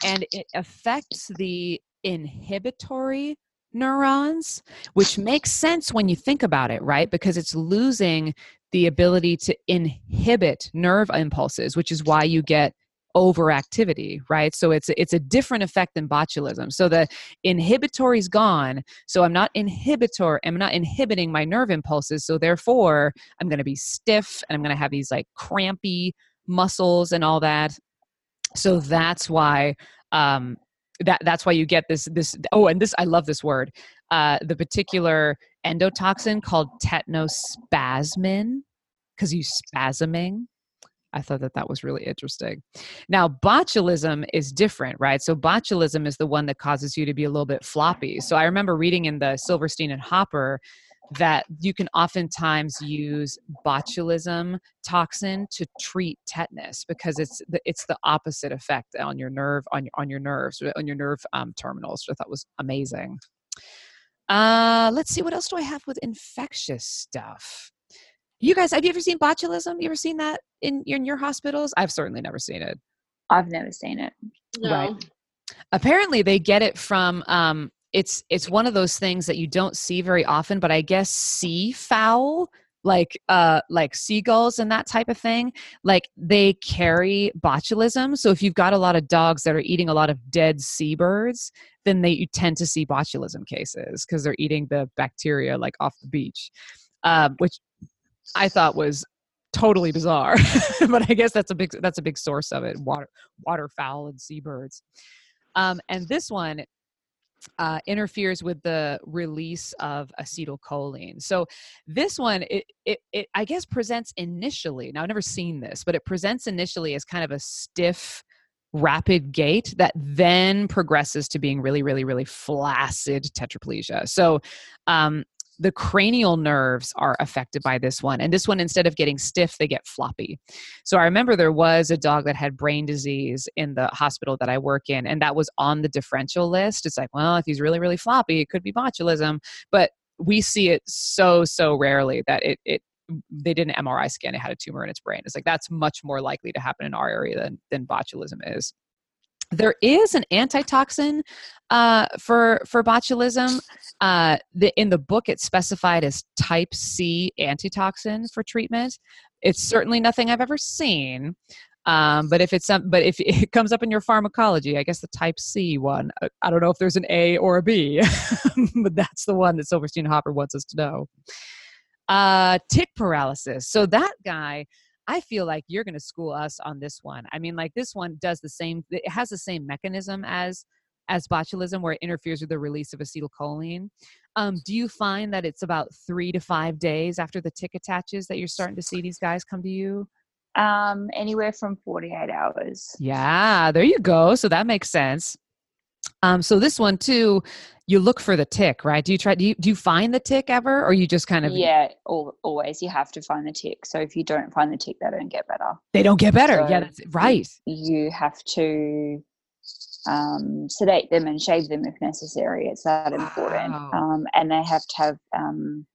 and it affects the inhibitory neurons which makes sense when you think about it right? Because it's losing the ability to inhibit nerve impulses which is why you get overactivity right? So it's it's a different effect than botulism. So the inhibitory is gone so i'm not inhibitor i'm not inhibiting my nerve impulses so therefore i'm going to be stiff and i'm going to have these like crampy muscles and all that. So that's why um that that's why you get this this oh and this i love this word uh the particular endotoxin called tetanospasmin because you spasming I thought that that was really interesting. Now, botulism is different, right? So, botulism is the one that causes you to be a little bit floppy. So, I remember reading in the Silverstein and Hopper that you can oftentimes use botulism toxin to treat tetanus because it's the, it's the opposite effect on your nerve on your on your nerves on your nerve um, terminals. Which I thought was amazing. Uh, let's see what else do I have with infectious stuff. You guys, have you ever seen botulism? You ever seen that in in your hospitals? I've certainly never seen it. I've never seen it. No. Right. Apparently, they get it from. Um, it's it's one of those things that you don't see very often, but I guess sea fowl, like uh, like seagulls and that type of thing, like they carry botulism. So if you've got a lot of dogs that are eating a lot of dead seabirds, then they you tend to see botulism cases because they're eating the bacteria like off the beach, um, which I thought was totally bizarre. but I guess that's a big that's a big source of it. Water waterfowl and seabirds. Um, and this one uh, interferes with the release of acetylcholine. So this one, it, it, it I guess presents initially. Now I've never seen this, but it presents initially as kind of a stiff, rapid gait that then progresses to being really, really, really flaccid tetraplegia. So um, the cranial nerves are affected by this one. And this one, instead of getting stiff, they get floppy. So I remember there was a dog that had brain disease in the hospital that I work in, and that was on the differential list. It's like, well, if he's really, really floppy, it could be botulism. But we see it so, so rarely that it, it they did an MRI scan, it had a tumor in its brain. It's like that's much more likely to happen in our area than, than botulism is. There is an antitoxin uh, for for botulism. Uh, the, in the book, it's specified as type C antitoxin for treatment. It's certainly nothing I've ever seen. Um, but if it's but if it comes up in your pharmacology, I guess the type C one. uh, I don't know if there's an A or a B, but that's the one that Silverstein Hopper wants us to know. Uh, tick paralysis. So that guy, I feel like you're going to school us on this one. I mean, like this one does the same. It has the same mechanism as as botulism, where it interferes with the release of acetylcholine. Um, do you find that it's about three to five days after the tick attaches that you're starting to see these guys come to you? Um, anywhere from 48 hours. Yeah, there you go. So that makes sense. Um, so this one too, you look for the tick, right? Do you try? Do you do you find the tick ever, or you just kind of Yeah, al- always you have to find the tick. So if you don't find the tick, they don't get better. they don't get better? yeah, that's right. You have to um, sedate them and shave them if necessary. It's that important. Wow. Um, and they have to have um,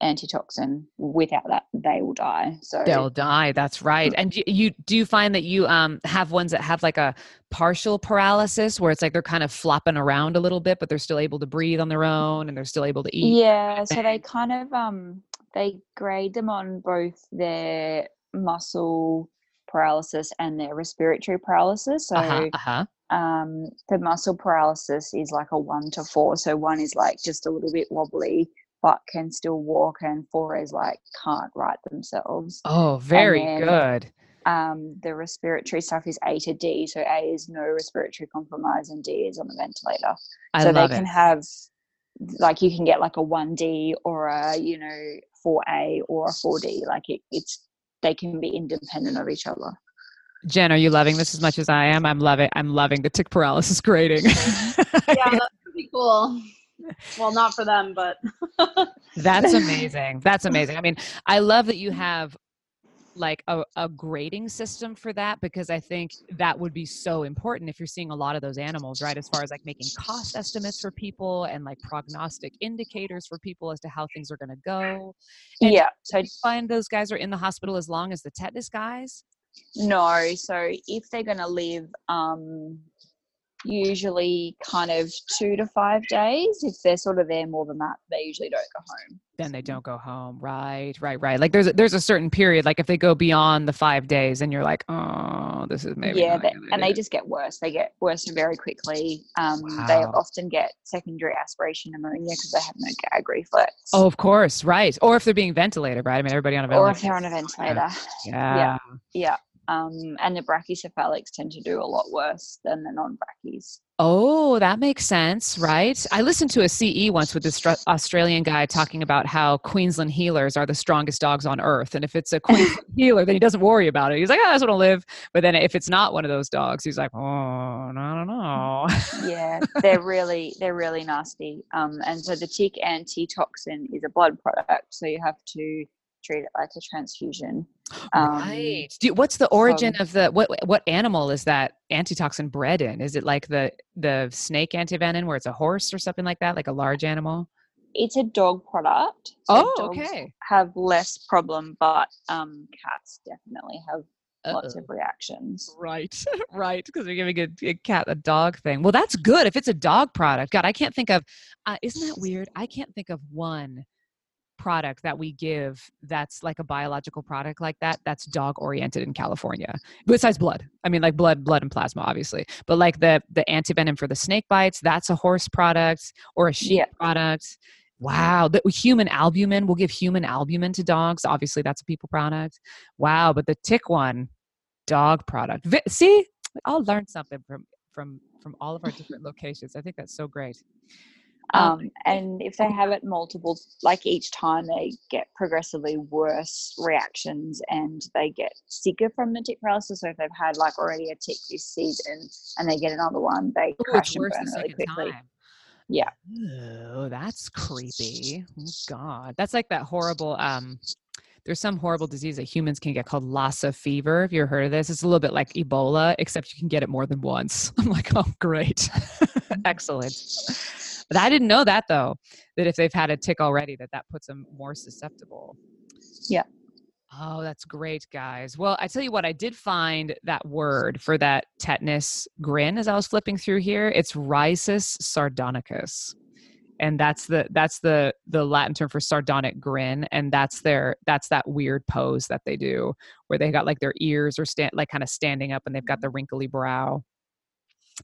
antitoxin. Without that, they will die. So They'll die. That's right. And you, you do you find that you um have ones that have like a partial paralysis where it's like they're kind of flopping around a little bit, but they're still able to breathe on their own and they're still able to eat. Yeah, so they kind of um they grade them on both their muscle paralysis and their respiratory paralysis. So Uh-huh, uh-huh. um the muscle paralysis is like a one to four. So one is like just a little bit wobbly, but can still walk, and four is like can't right themselves. Oh, very then, good. Um, the respiratory stuff is A to D. So A is no respiratory compromise, and D is on the ventilator. I so they can it. have, like, you can get like a 1D or a, you know, 4A or a 4D. Like, it, it's, they can be independent of each other. Jen, are you loving this as much as I am? I'm loving. I'm loving the tick paralysis grading. Yeah, that's pretty cool. Well, not for them, but That's amazing. That's amazing. I mean, I love that you have like a, a grading system for that because I think that would be so important if you're seeing a lot of those animals, right? As far as like making cost estimates for people and like prognostic indicators for people as to how things are going to go. And yeah. So do you find those guys are in the hospital as long as the tetanus guys? No, so if they're going to live, um, usually kind of two to five days. If they're sort of there more than that, they usually don't go home. Then they don't go home. Right, right, right. Like there's a, there's a certain period. Like if they go beyond the five days, and you're like, oh, this is maybe yeah, they, and they just get worse. They get worse very quickly. Um, They often get secondary aspiration pneumonia because they have no gag reflex. Oh, of course, right. Or if they're being ventilated, right? I mean, everybody on a ventilator. or if they're on a ventilator. Yeah. Yeah. Um, and the brachycephalics tend to do a lot worse than the non-brachys. Oh, that makes sense, right? I listened to a CE once with this Australian guy talking about how Queensland heelers are the strongest dogs on earth. And if it's a Queensland heeler, then he doesn't worry about it. He's like, oh, I just want to live. But then if it's not one of those dogs, he's like, oh, I don't know. yeah, they're really they're really nasty. Um, and so the tick antitoxin is a blood product, so you have to treat it like a transfusion. Um, right. Do you, what's the origin from- of the what what animal is that antitoxin bred in? Is it like the the snake antivenin where it's a horse or something like that, like a large animal? It's a dog product. so Oh, dogs okay. Have less problem, but um, cats definitely have lots Uh-oh. of reactions. Right, right. Because they're giving a, a cat a dog thing. Well, that's good if it's a dog product. God, I can't think of. Uh, isn't that weird? I can't think of one product that we give that's like a biological product like that that's dog oriented in California. Besides blood, I mean, like blood, blood and plasma, obviously. But like the the antivenom for the snake bites, that's a horse product or a sheep Yeah. product. Wow, the human albumin. We'll give human albumin to dogs. Obviously, that's a people product. Wow, but the tick one, dog product. Vi- See, I'll learn something from from from all of our different locations. I think that's so great. Um, Um, and if they have it multiple, like each time, they get progressively worse reactions and they get sicker from the tick paralysis. So if they've had like already a tick this season and they get another one, they Ooh, crash and burn really quickly. time. Yeah. Oh, that's creepy. Oh, God, that's like that horrible. Um, there's some horrible disease that humans can get called Lassa fever. Have you ever heard of this? It's a little bit like Ebola, except you can get it more than once. I'm like, oh, great, excellent. But I didn't know that though. That if they've had a tick already, that that puts them more susceptible. Yeah. Oh, that's great, guys. Well, I tell you what, I did find that word for that tetanus grin as I was flipping through here. It's risus sardonicus. And that's the that's the the Latin term for sardonic grin, and that's their that's that weird pose that they do where they got like their ears are stand like kind of standing up and they've got the wrinkly brow.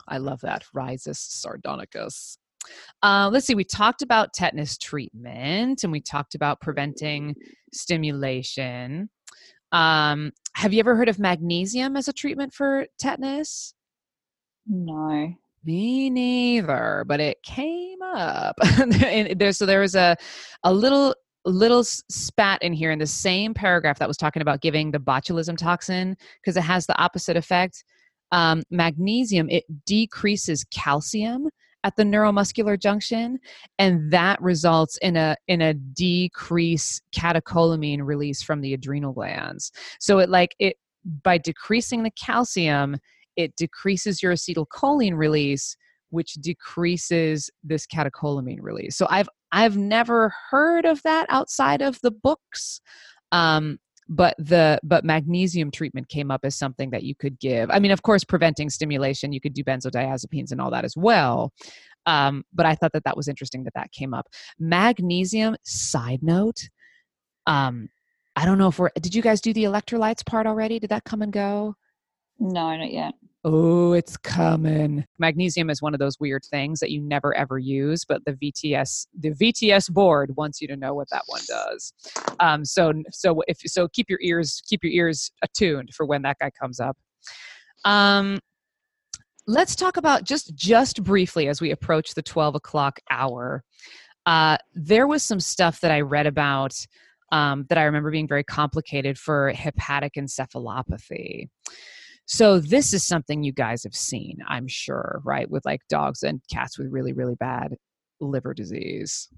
I love that risus sardonicus. Uh, let's see. We talked about tetanus treatment, and we talked about preventing stimulation. Um, have you ever heard of magnesium as a treatment for tetanus? No. Me neither, but it came up. and there, so there was a a little little spat in here in the same paragraph that was talking about giving the botulism toxin because it has the opposite effect. Um, magnesium it decreases calcium at the neuromuscular junction, and that results in a in a decrease catecholamine release from the adrenal glands. So it like it by decreasing the calcium it decreases your acetylcholine release which decreases this catecholamine release so i've i've never heard of that outside of the books um, but the but magnesium treatment came up as something that you could give. I mean of course preventing stimulation you could do benzodiazepines and all that as well um, but i thought that that was interesting that that came up. Magnesium side note um, i don't know if we're did you guys do the electrolytes part already? Did that come and go? No, not yet. Oh, it's coming. Magnesium is one of those weird things that you never ever use, but the VTS the VTS board wants you to know what that one does. Um, so so if so, keep your ears keep your ears attuned for when that guy comes up. Um, let's talk about just just briefly as we approach the twelve o'clock hour. Uh, there was some stuff that I read about um, that I remember being very complicated for hepatic encephalopathy. So this is something you guys have seen, I'm sure, right? With like dogs and cats with really, really bad liver disease.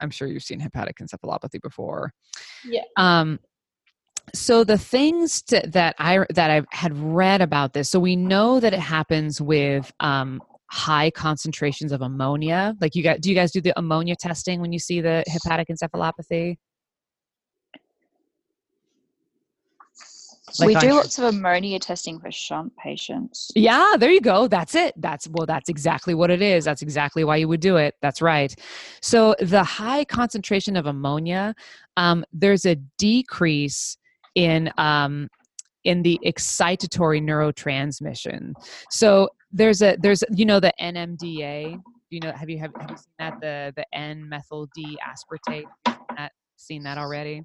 I'm sure you've seen hepatic encephalopathy before. Yeah. Um, so the things to, that I that I had read about this, so we know that it happens with um, high concentrations of ammonia. Like you got, do you guys do the ammonia testing when you see the hepatic encephalopathy? We do on- lots of ammonia testing for shunt patients. Yeah, there you go. That's it. That's well, that's exactly what it is. That's exactly why you would do it. That's right. So the high concentration of ammonia, um, there's a decrease in um, in the excitatory neurotransmission. So there's a there's you know the NMDA. You know, have you have, have you seen that the the N methyl D aspartate? Have you that, seen that already?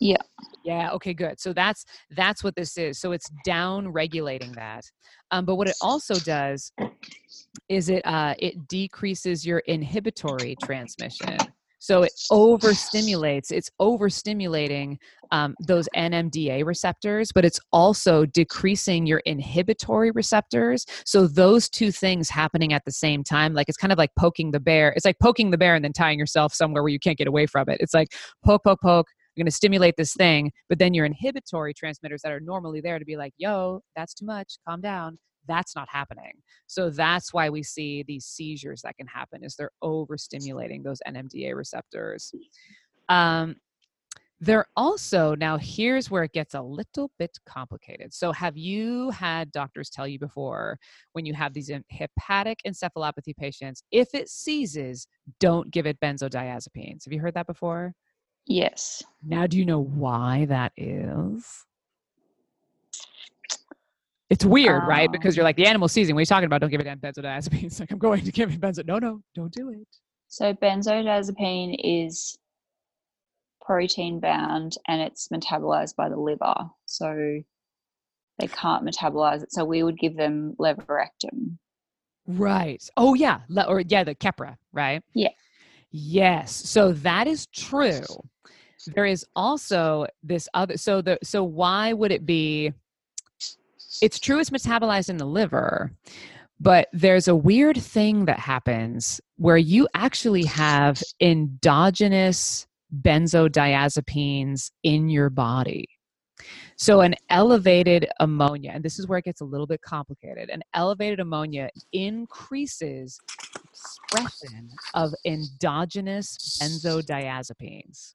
Yeah. Yeah. Okay. Good. So that's that's what this is. So it's down regulating that. Um, but what it also does is it uh, it decreases your inhibitory transmission. So it overstimulates. It's overstimulating um, those NMDA receptors, but it's also decreasing your inhibitory receptors. So those two things happening at the same time, like it's kind of like poking the bear. It's like poking the bear and then tying yourself somewhere where you can't get away from it. It's like poke, poke, poke. You're going to stimulate this thing, but then your inhibitory transmitters that are normally there to be like, yo, that's too much, calm down. That's not happening. So that's why we see these seizures that can happen is they're overstimulating those NMDA receptors. Um, they're also now here's where it gets a little bit complicated. So have you had doctors tell you before when you have these hepatic encephalopathy patients, if it seizes, don't give it benzodiazepines. Have you heard that before? Yes. Now, do you know why that is? It's weird, right? Um, because you're like the animal season, What are you talking about? Don't give it benzodiazepines. Like I'm going to give it benzo. No, no, don't do it. So benzodiazepine is protein bound and it's metabolized by the liver. So they can't metabolize it. So we would give them levetiracetam. Right. Oh yeah. Le- or yeah, the Keppra, right? Yeah. Yes. So that is true. There is also this other so the so why would it be it's true it's metabolized in the liver, but there's a weird thing that happens where you actually have endogenous benzodiazepines in your body. So, an elevated ammonia, and this is where it gets a little bit complicated, an elevated ammonia increases expression of endogenous benzodiazepines.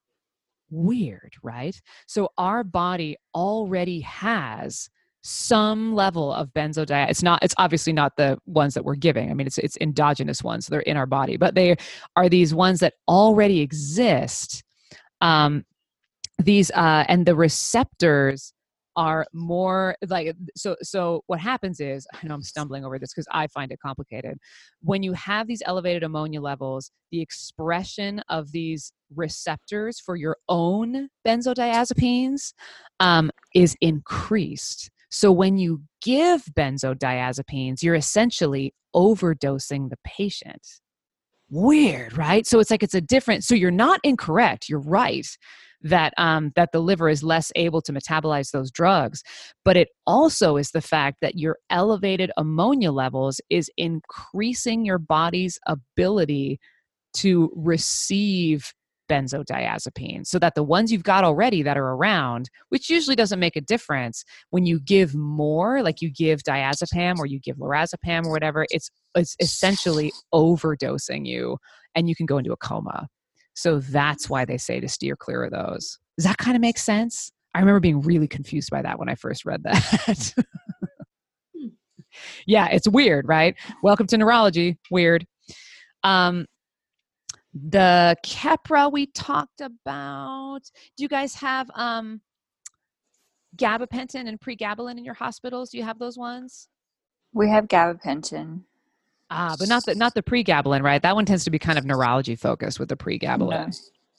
Weird, right? So, our body already has some level of benzodiazepines. It's not, it's obviously not the ones that we're giving. I mean, it's, it's endogenous ones, so they're in our body, but they are these ones that already exist um, these uh, and the receptors are more like so so what happens is i know i'm stumbling over this because i find it complicated. When you have these elevated ammonia levels the expression of these receptors for your own benzodiazepines um, is increased. So when you give benzodiazepines you're essentially overdosing the patient. Weird right? So it's like it's a different so you're not incorrect you're right that um, that the liver is less able to metabolize those drugs but it also is the fact that your elevated ammonia levels is increasing your body's ability to receive benzodiazepines so that the ones you've got already that are around which usually doesn't make a difference when you give more like you give diazepam or you give lorazepam or whatever it's it's essentially overdosing you and you can go into a coma so that's why they say to steer clear of those does that kind of make sense i remember being really confused by that when i first read that yeah it's weird right welcome to neurology weird um the Keppra we talked about. Do you guys have um gabapentin and pregabalin in your hospitals? Do you have those ones? We have gabapentin. Ah, but not the not the pregabalin, right? That one tends to be kind of neurology focused with the pregabalin. No.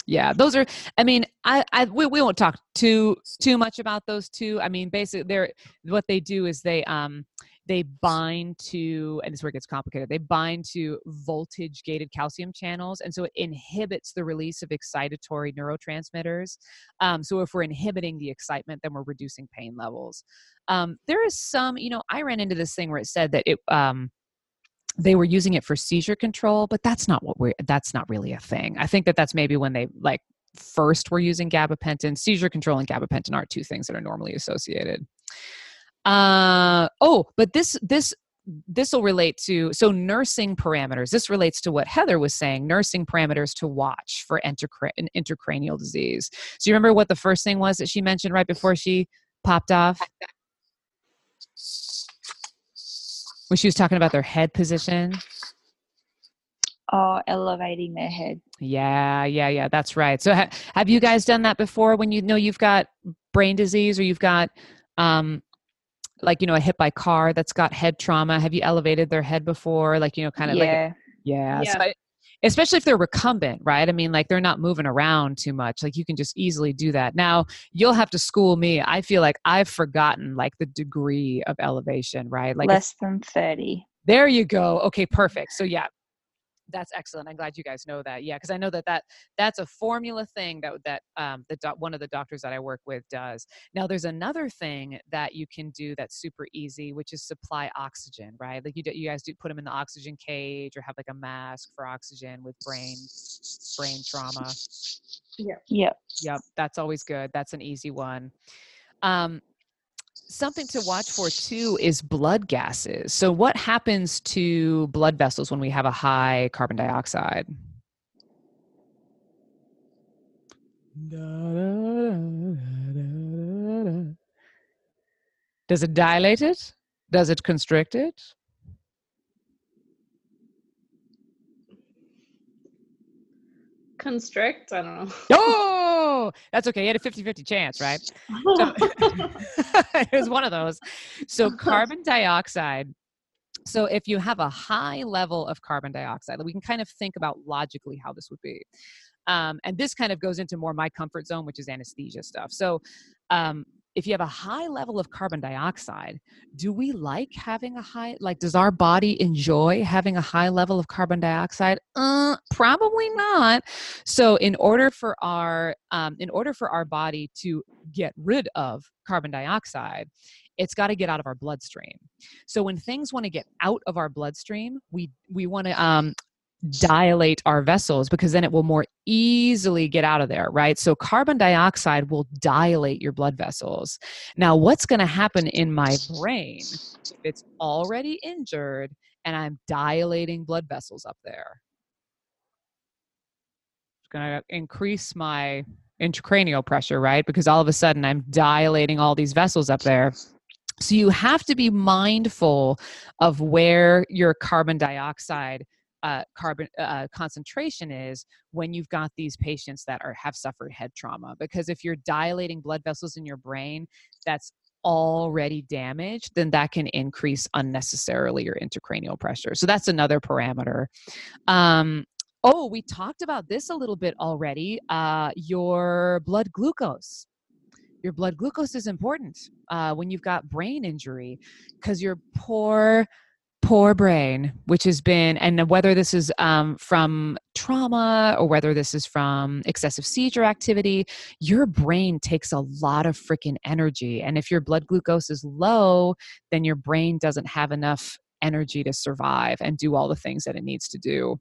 Yeah, those are. I mean, I, I we, we won't talk too too much about those two. I mean, basically, they're what they do is they um they bind to and this is where it gets complicated they bind to voltage gated calcium channels and so it inhibits the release of excitatory neurotransmitters um, so if we're inhibiting the excitement then we're reducing pain levels um, there is some you know i ran into this thing where it said that it um, they were using it for seizure control but that's not what we're that's not really a thing i think that that's maybe when they like first were using gabapentin seizure control and gabapentin are two things that are normally associated uh, oh, but this this this will relate to so nursing parameters. This relates to what Heather was saying. Nursing parameters to watch for intercra- intracranial disease. So you remember what the first thing was that she mentioned right before she popped off? When she was talking about their head position. Oh, elevating their head. Yeah, yeah, yeah. That's right. So ha- have you guys done that before? When you know you've got brain disease or you've got um, like you know a hit by car that's got head trauma have you elevated their head before like you know kind of yeah. like yeah, yeah. So I, especially if they're recumbent right? I mean like they're not moving around too much like you can just easily do that. Now you'll have to school me. I feel like i've forgotten like the degree of elevation right? Like less than 30 there you go. Okay perfect. So yeah that's excellent. I'm glad you guys know that. Yeah, because I know that that that's a formula thing that that um, the do- one of the doctors that I work with does. Now, there's another thing that you can do that's super easy, which is supply oxygen. Right, like you do, you guys do put them in the oxygen cage or have like a mask for oxygen with brain brain trauma. Yeah. Yeah. Yep. That's always good. That's an easy one. Um, something to watch for too is blood gases. So, what happens to blood vessels when we have a high carbon dioxide? Does it dilate it? Does it constrict it? Constrict. I don't know. Oh, that's okay. You had a 50 50 chance, right? So, it was one of those. So, carbon dioxide. So, if you have a high level of carbon dioxide, we can kind of think about logically how this would be. Um, and this kind of goes into more my comfort zone, which is anesthesia stuff. So, um, if you have a high level of carbon dioxide, do we like having a high, like, does our body enjoy having a high level of carbon dioxide? Uh, probably not. So, in order for our, um, in order for our body to get rid of carbon dioxide, it's got to get out of our bloodstream. So when things want to get out of our bloodstream, we we want to um, dilate our vessels because then it will more easily get out of there, right? So carbon dioxide will dilate your blood vessels. Now, what's going to happen in my brain if it's already injured and I'm dilating blood vessels up there? It's going to increase my intracranial pressure, right? Because all of a sudden I'm dilating all these vessels up there. So you have to be mindful of where your carbon dioxide uh, carbon uh, concentration is when you've got these patients that are have suffered head trauma because if you're dilating blood vessels in your brain that's already damaged then that can increase unnecessarily your intracranial pressure. So that's another parameter. Um, oh we talked about this a little bit already uh, your blood glucose. Your blood glucose is important uh, when you've got brain injury because your poor poor brain, which has been, and whether this is um, from trauma or whether this is from excessive seizure activity, your brain takes a lot of freaking energy. And if your blood glucose is low, then your brain doesn't have enough energy to survive and do all the things that it needs to do.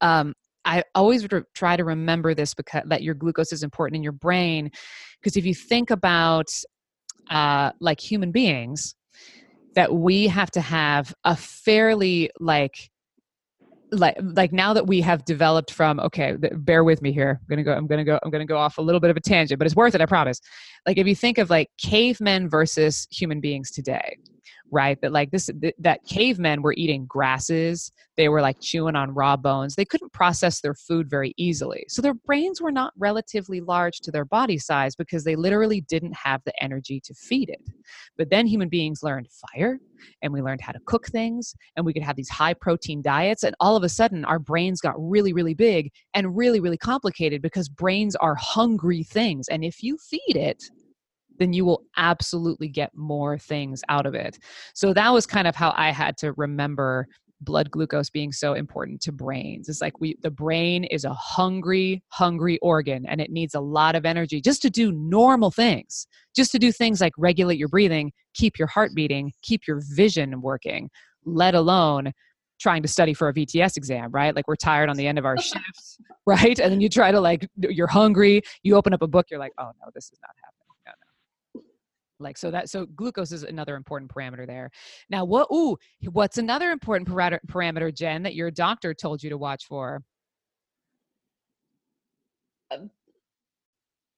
Um, I always try to remember this because that your glucose is important in your brain. Because if you think about uh, like human beings, that we have to have a fairly like like like now that we have developed from okay bear with me here i'm gonna go i'm gonna go i'm gonna go off a little bit of a tangent but it's worth it i promise. Like if you think of like cavemen versus human beings today right? That like this th- that cavemen were eating grasses. They were like chewing on raw bones. They couldn't process their food very easily. So their brains were not relatively large to their body size because they literally didn't have the energy to feed it. But then human beings learned fire and we learned how to cook things and we could have these high protein diets and all of a sudden our brains got really really big and really really complicated because brains are hungry things. And if you feed it then you will absolutely get more things out of it. So that was kind of how I had to remember blood glucose being so important to brains. It's like we the brain is a hungry hungry organ and it needs a lot of energy just to do normal things. Just to do things like regulate your breathing, keep your heart beating, keep your vision working, let alone trying to study for a VTS exam, right? Like we're tired on the end of our shifts, right? And then you try to like you're hungry, you open up a book, you're like, "Oh no, this is not happening." Like so that so glucose is another important parameter there. Now what ooh what's another important parameter, parameter jen that your doctor told you to watch for? Um,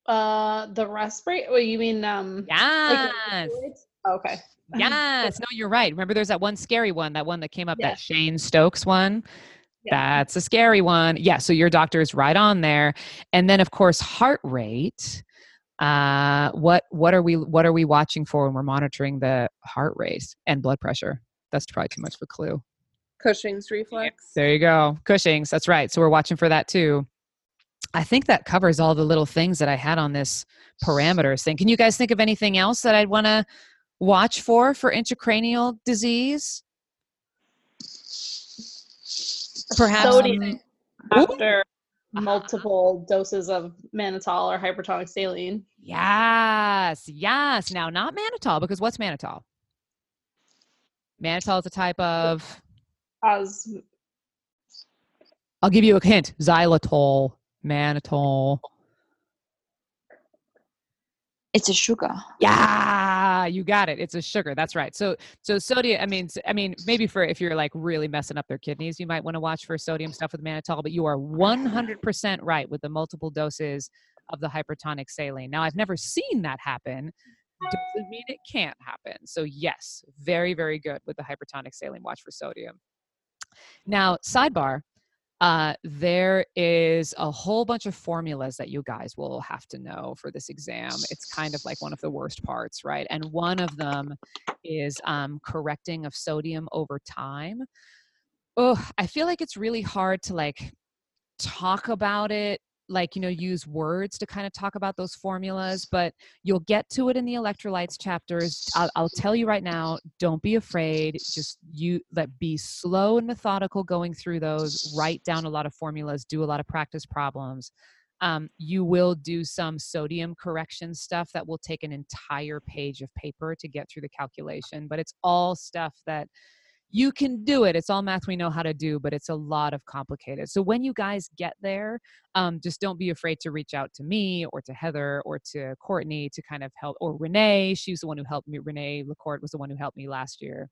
uh the respirate what you mean um yes. like okay. Yes. No you're right. Remember there's that one scary one that one that came up that Cheyne Stokes one? Yeah. that's a scary one. Yeah so your doctor is right on there. And then of course heart rate uh, what what are we what are we watching for when we're monitoring the heart rate and blood pressure? That's probably too much of a clue. Cushing's reflex. There you go. Cushing's. That's right. So we're watching for that too. I think that covers all the little things that I had on this parameters thing. Can you guys think of anything else that I'd want to watch for for intracranial disease? Perhaps sodium after. Multiple doses of mannitol or hypertonic saline. Yes, yes. Now, not mannitol, because what's mannitol? Mannitol is a type of. As. I'll give you a hint xylitol, mannitol. It's a sugar. Yeah, you got it. It's a sugar. That's right. So so sodium. I mean, I mean, maybe for if you're like really messing up their kidneys, you might want to watch for sodium stuff with mannitol. But you are 100% right with the multiple doses of the hypertonic saline. Now, I've never seen that happen. Doesn't mean it can't happen. So yes, very very good with the hypertonic saline. Watch for sodium. Now, sidebar uh, there is a whole bunch of formulas that you guys will have to know for this exam. It's kind of like one of the worst parts, right? And one of them is um, correcting of sodium over time. Oh, I feel like it's really hard to like talk about it like you know use words to kind of talk about those formulas but you'll get to it in the electrolytes chapters I'll, I'll, tell you right now don't be afraid just you let be slow and methodical going through those write down a lot of formulas do a lot of practice problems. Um, you will do some sodium correction stuff that will take an entire page of paper to get through the calculation but it's all stuff that you can do it. It's all math we know how to do, but it's a lot of complicated. So when you guys get there, um, just don't be afraid to reach out to me or to Heather or to Courtney to kind of help, or Renee. She's the one who helped me. Renee Lacorte was the one who helped me last year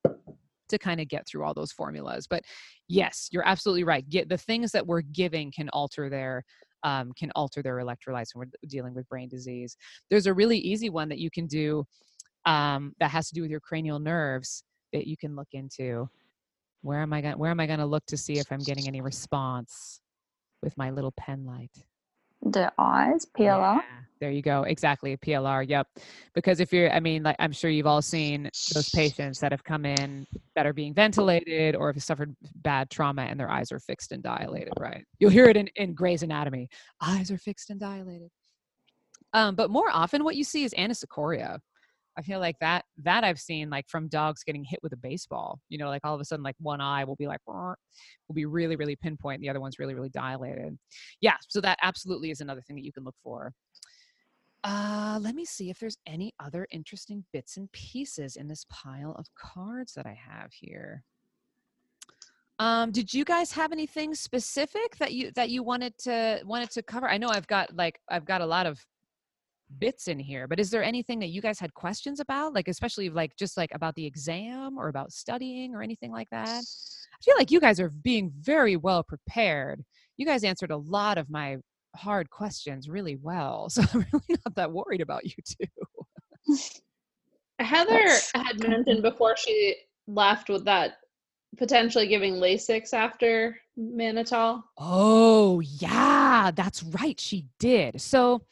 to kind of get through all those formulas. But yes, you're absolutely right. Get the things that we're giving can alter their um, can alter their electrolytes when we're dealing with brain disease. There's a really easy one that you can do um, that has to do with your cranial nerves that you can look into. Where am I going? Where am I going to look to see if I'm getting any response with my little pen light? The eyes, PLR. Yeah, there you go. Exactly, PLR. Yep. Because if you're, I mean, like I'm sure you've all seen those patients that have come in that are being ventilated or have suffered bad trauma and their eyes are fixed and dilated. Right. You'll hear it in in Grey's Anatomy. Eyes are fixed and dilated. Um, but more often, what you see is anisocoria, I feel like that that I've seen like from dogs getting hit with a baseball. You know, like all of a sudden, like one eye will be like will be really really pinpoint, and the other one's really really dilated. Yeah, so that absolutely is another thing that you can look for. Uh, let me see if there's any other interesting bits and pieces in this pile of cards that I have here. Um, did you guys have anything specific that you that you wanted to wanted to cover? I know I've got like I've got a lot of bits in here but is there anything that you guys had questions about like especially like just like about the exam or about studying or anything like that i feel like you guys are being very well prepared you guys answered a lot of my hard questions really well so i'm really not that worried about you two Heather had mentioned before she left with that potentially giving Lasix after mannitol. Oh, yeah, that's right. She did. So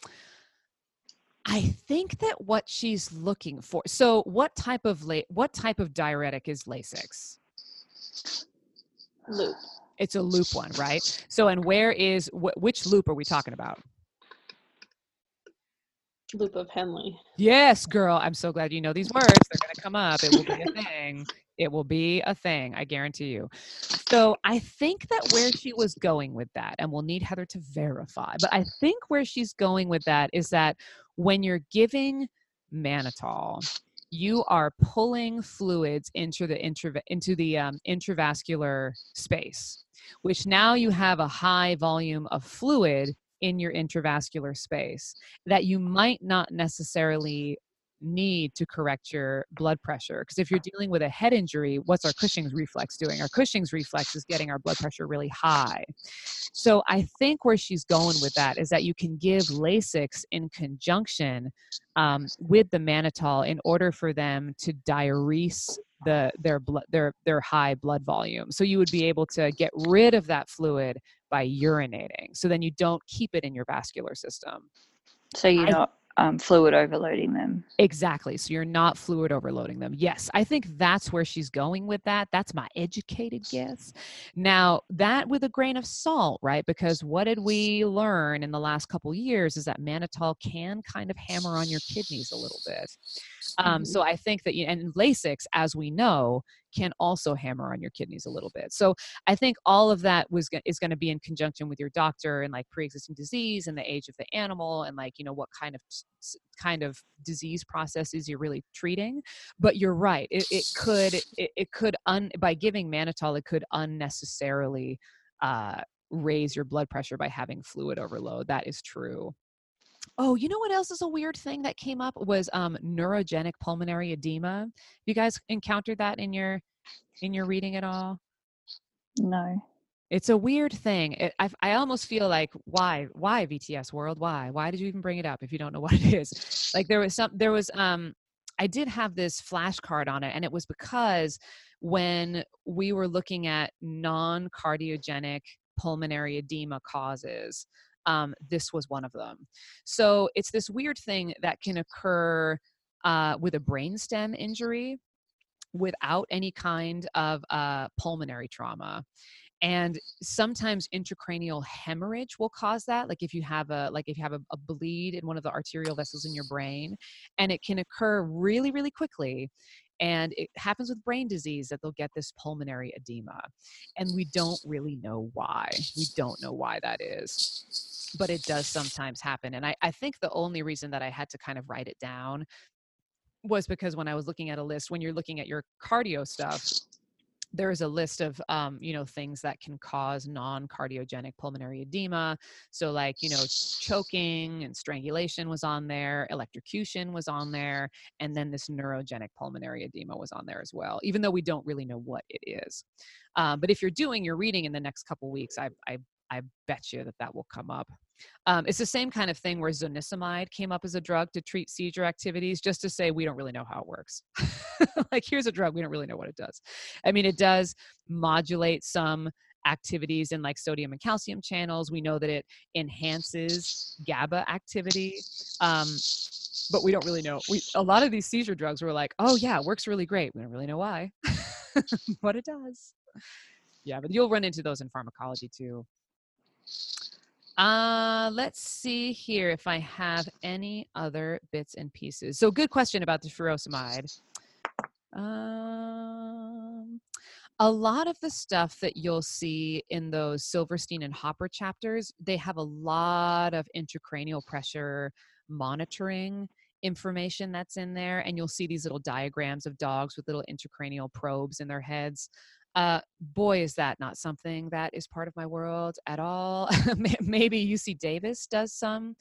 I think that what she's looking for. So what type of la- what type of diuretic is Lasix? Loop. It's a loop one, right? So and where is wh- which loop are we talking about? Loop of Henle. Yes, girl. I'm so glad you know these words. They're going to come up. It will be a thing. It will be a thing. I guarantee you. So I think that where she was going with that, and we'll need Heather to verify, but I think where she's going with that is that when you're giving mannitol, you are pulling fluids into the intra- into the um, intravascular space, which now you have a high volume of fluid in your intravascular space that you might not necessarily need to correct your blood pressure. Because if you're dealing with a head injury, what's our Cushing's reflex doing? Our Cushing's reflex is getting our blood pressure really high. So I think where she's going with that is that you can give Lasix in conjunction um, with the mannitol in order for them to diurese the their blood their their high blood volume. So you would be able to get rid of that fluid by urinating. So then you don't keep it in your vascular system. So you're I- not um, fluid overloading them. Exactly. So you're not fluid overloading them. Yes, I think that's where she's going with that. That's my educated guess. Now, that with a grain of salt, right? Because what did we learn in the last couple years is that mannitol can kind of hammer on your kidneys a little bit. Um, so I think that, you know, and Lasix, as we know, can also hammer on your kidneys a little bit. So I think all of that was is going to be in conjunction with your doctor and like pre-existing disease and the age of the animal and like you know what kind of kind of disease processes you're really treating. But you're right; it, it could it, it could un by giving mannitol it could unnecessarily uh, raise your blood pressure by having fluid overload. That is true. Oh, you know what else is a weird thing that came up was um, neurogenic pulmonary edema. You guys encountered that in your in your reading at all? No. It's a weird thing. It, I I almost feel like why why VTS world why why did you even bring it up if you don't know what it is? Like there was some there was um I did have this flashcard on it and it was because when we were looking at non cardiogenic pulmonary edema causes um, this was one of them. So it's this weird thing that can occur uh, with a brainstem injury without any kind of uh, pulmonary trauma. And sometimes intracranial hemorrhage will cause that like if you have a like if you have a, a, bleed in one of the arterial vessels in your brain and it can occur really really quickly and it happens with brain disease that they'll get this pulmonary edema. And we don't really know why. We don't know why that is but it does sometimes happen and I, I think the only reason that i had to kind of write it down was because when i was looking at a list when you're looking at your cardio stuff there is a list of um, you know things that can cause non-cardiogenic pulmonary edema. So like you know choking and strangulation was on there electrocution was on there and then this neurogenic pulmonary edema was on there as well even though we don't really know what it is. Um, but if you're doing your reading in the next couple weeks I, I I bet you that that will come up. Um, it's the same kind of thing where zonisamide came up as a drug to treat seizure activities, just to say we don't really know how it works. like, here's a drug, we don't really know what it does. I mean, it does modulate some activities in like sodium and calcium channels. We know that it enhances GABA activity. Um, but we don't really know. We a lot of these seizure drugs were like, oh yeah, works really great. We don't really know why, but it does. Yeah, but you'll run into those in pharmacology too. Uh, let's see here if I have any other bits and pieces. So, good question about the furosemide. Um, a lot of the stuff that you'll see in those Silverstein and Hopper chapters, they have a lot of intracranial pressure monitoring information that's in there, and you'll see these little diagrams of dogs with little intracranial probes in their heads uh, boy, is that not something that is part of my world at all. Maybe UC Davis does some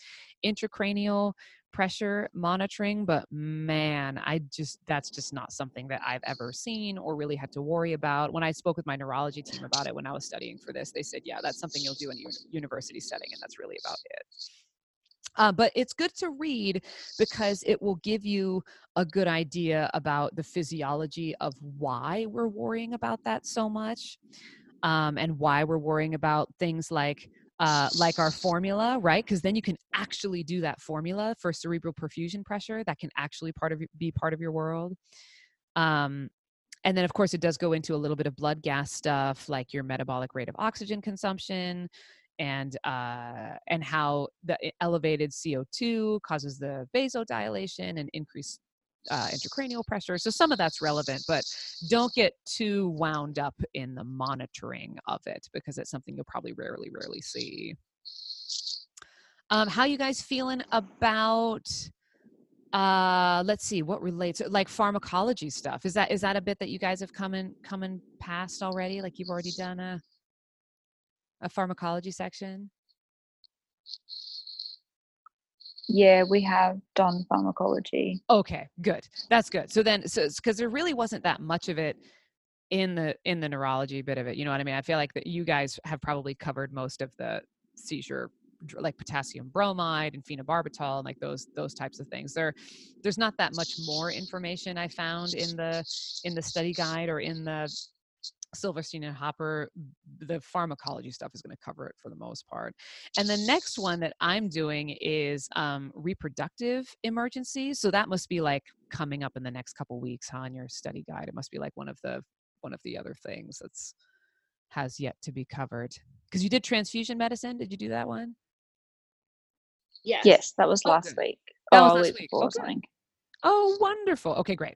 intracranial pressure monitoring, but man, I just, that's just not something that I've ever seen or really had to worry about. When I spoke with my neurology team about it when I was studying for this, they said, yeah, that's something you'll do in a university setting, and that's really about it. Uh, but it's good to read because it will give you a good idea about the physiology of why we're worrying about that so much um, and why we're worrying about things like uh, like our formula, right? Because then you can actually do that formula for cerebral perfusion pressure that can actually part of be part of your world. Um, and then, of course, it does go into a little bit of blood gas stuff, like your metabolic rate of oxygen consumption, and uh, and how the elevated CO2 causes the vasodilation and increased uh, intracranial pressure. So some of that's relevant, but don't get too wound up in the monitoring of it because it's something you'll probably rarely, rarely see. Um, how you guys feeling about? Uh, let's see what relates like pharmacology stuff. Is that is that a bit that you guys have come in coming past already? Like you've already done a a pharmacology section. Yeah, we have done pharmacology. Okay, good. That's good. So then, so because there really wasn't that much of it in the in the neurology bit of it. You know what I mean? I feel like that you guys have probably covered most of the seizure like potassium bromide and phenobarbital and like those those types of things there there's not that much more information i found in the in the study guide or in the Silverstein and Hopper, the pharmacology stuff is going to cover it for the most part. And the next one that I'm doing is um, reproductive emergencies. So that must be like coming up in the next couple weeks huh, on your study guide. It must be like one of the one of the other things that's has yet to be covered. Because you did transfusion medicine. Did you do that one? Yes. Yes, that was Oh, last good. week. That or was last week week. before Okay. Oh, wonderful. Okay, great.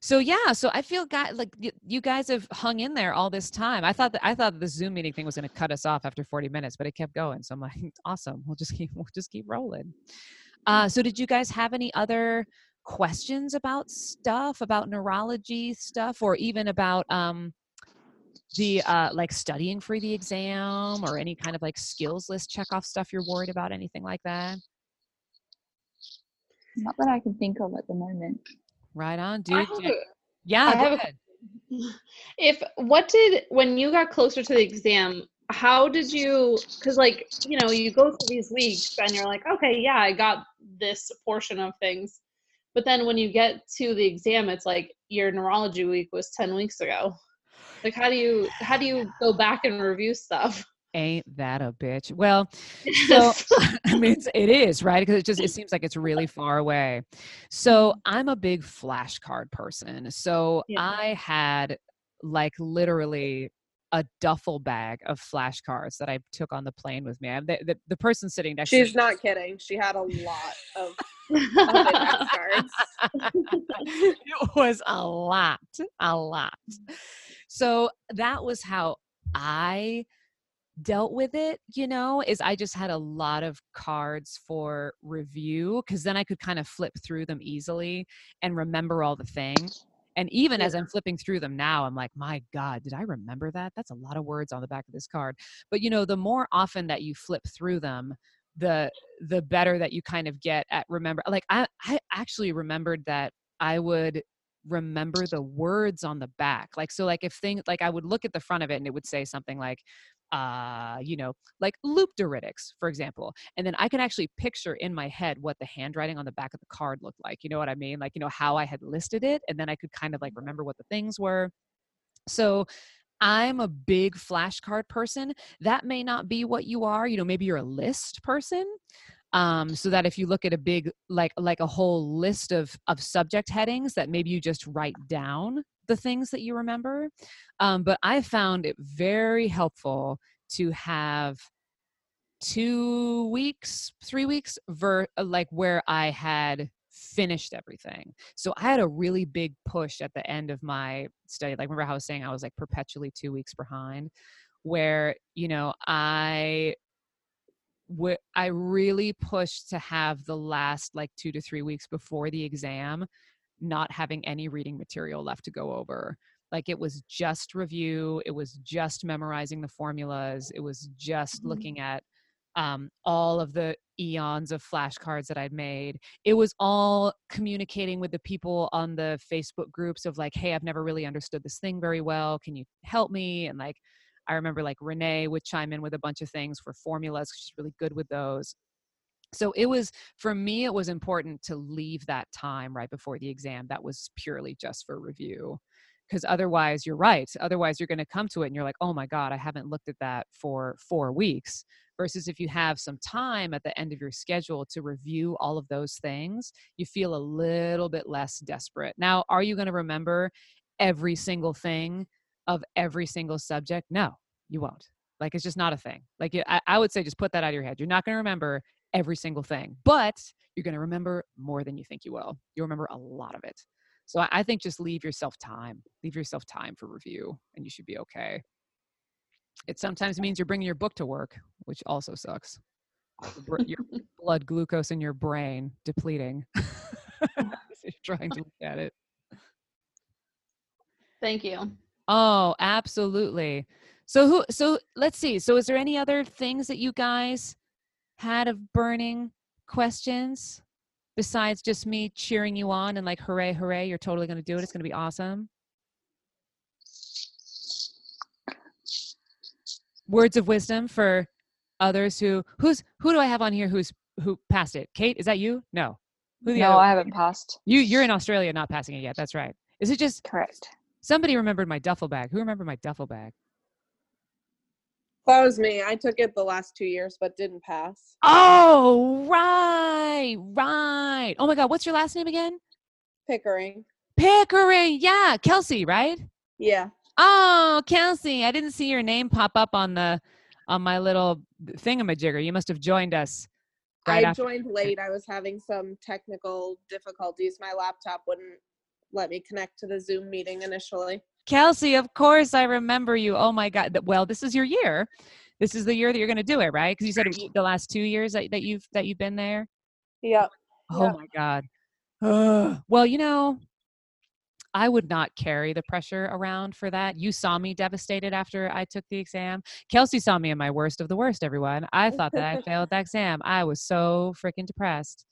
So yeah, so I feel guy like you guys have hung in there all this time. I thought that I thought the Zoom meeting thing was going to cut us off after 40 minutes, but it kept going. So I'm like, awesome. We'll just keep we'll just keep rolling. Uh, so did you guys have any other questions about stuff about neurology stuff or even about um the uh like studying for the exam or any kind of like skills list check off stuff you're worried about anything like that? Not that I can think of at the moment. Right on, I dude. have Yeah, a- I go have a- if what did when you got closer to the exam how did you because like you know you go through these weeks and you're like okay yeah i got this portion of things. But then when you get to the exam it's like your neurology week was 10 weeks ago. Like how do you how do you go back and review stuff Ain't that a bitch? Well, so I mean, it's, it is right because it just it seems like it's really far away. So mm-hmm. I'm a big flashcard person. So Yeah. I had like literally a duffel bag of flashcards that I took on the plane with me. I, the, the, the person sitting next She's to me. She's not kidding. She had a lot of index cards. it was a lot, a lot. So that was how I dealt with it, you know, is I just had a lot of cards for review because then I could kind of flip through them easily and remember all the things. And even as I'm flipping through them now, I'm like, my God, did I remember that? That's a lot of words on the back of this card. But you know, the more often that you flip through them, the the better that you kind of get at remember like I, I actually remembered that I would remember the words on the back. Like so like if things like I would look at the front of it and it would say something like uh, you know, like loop diuretics, for example. And then I can actually picture in my head what the handwriting on the back of the card looked like. You know what I mean? Like, you know, how I had listed it. And then I could kind of like remember what the things were. So I'm a big flashcard person. That may not be what you are. You know, maybe you're a list person. Um, so that if you look at a big like like a whole list of of subject headings that maybe you just write down the things that you remember. Um, but I found it very helpful to have two weeks, three weeks, ver- uh, like where I had finished everything. So I had a really big push at the end of my study. Like, remember how I was saying I was like perpetually two weeks behind, where, you know, I I really pushed to have the last like two to three weeks before the exam not having any reading material left to go over. Like it was just review, it was just memorizing the formulas, it was just Mhm. looking at um, all of the eons of flashcards that I'd made. It was all communicating with the people on the Facebook groups of like, hey, I've never really understood this thing very well. Can you help me? And like, I remember like Renee would chime in with a bunch of things for formulas. She's really good with those. So it was for me it was important to leave that time right before the exam that was purely just for review because otherwise you're right otherwise you're going to come to it and you're like oh my god i haven't looked at that for four weeks versus if you have some time at the end of your schedule to review all of those things you feel a little bit less desperate. Now are you going to remember every single thing of every single subject? No you won't. Like it's just not a thing. Like I, would say just put that out of your head. You're not going to remember every single thing but you're going to remember more than you think you will. You'll remember a lot of it. So I, think just leave yourself time. Leave yourself time for review and you should be okay. It sometimes means you're bringing your book to work which also sucks. Your, your blood glucose in your brain depleting. You're trying to look at it. Thank you. Oh, absolutely. So who so let's see. So is there any other things that you guys had of burning questions besides just me cheering you on and like hooray hooray you're totally going to do it. It's going to be awesome. Words of wisdom for others who who's who do I have on here who's who passed it? Kate, is that you? No. Who the No, I haven't passed. You you're in Australia not passing it yet. That's right. Is it just Correct. somebody remembered my duffel bag? Who remembered my duffel bag? That was me. I took it the last two years, but didn't pass. Oh, right, right. Oh my God, what's your last name again? Pickering. Pickering. Yeah, Kelsey, right? Yeah. Oh, Kelsey, I didn't see your name pop up on the on my little thingamajigger. You must have joined us. Right I after- joined late. I was having some technical difficulties. My laptop wouldn't let me connect to the Zoom meeting initially. Kelsey, of course I remember you. Oh my God. Well, this is your year. This is the year that you're going to do it, right? Because you said the last two years that, that you've that you've been there. Yep. Oh Yep. my God. Ugh. Well, you know, I would not carry the pressure around for that. You saw me devastated after I took the exam. Kelsey saw me in my worst of the worst, everyone. I thought that I failed that exam. I was so freaking depressed.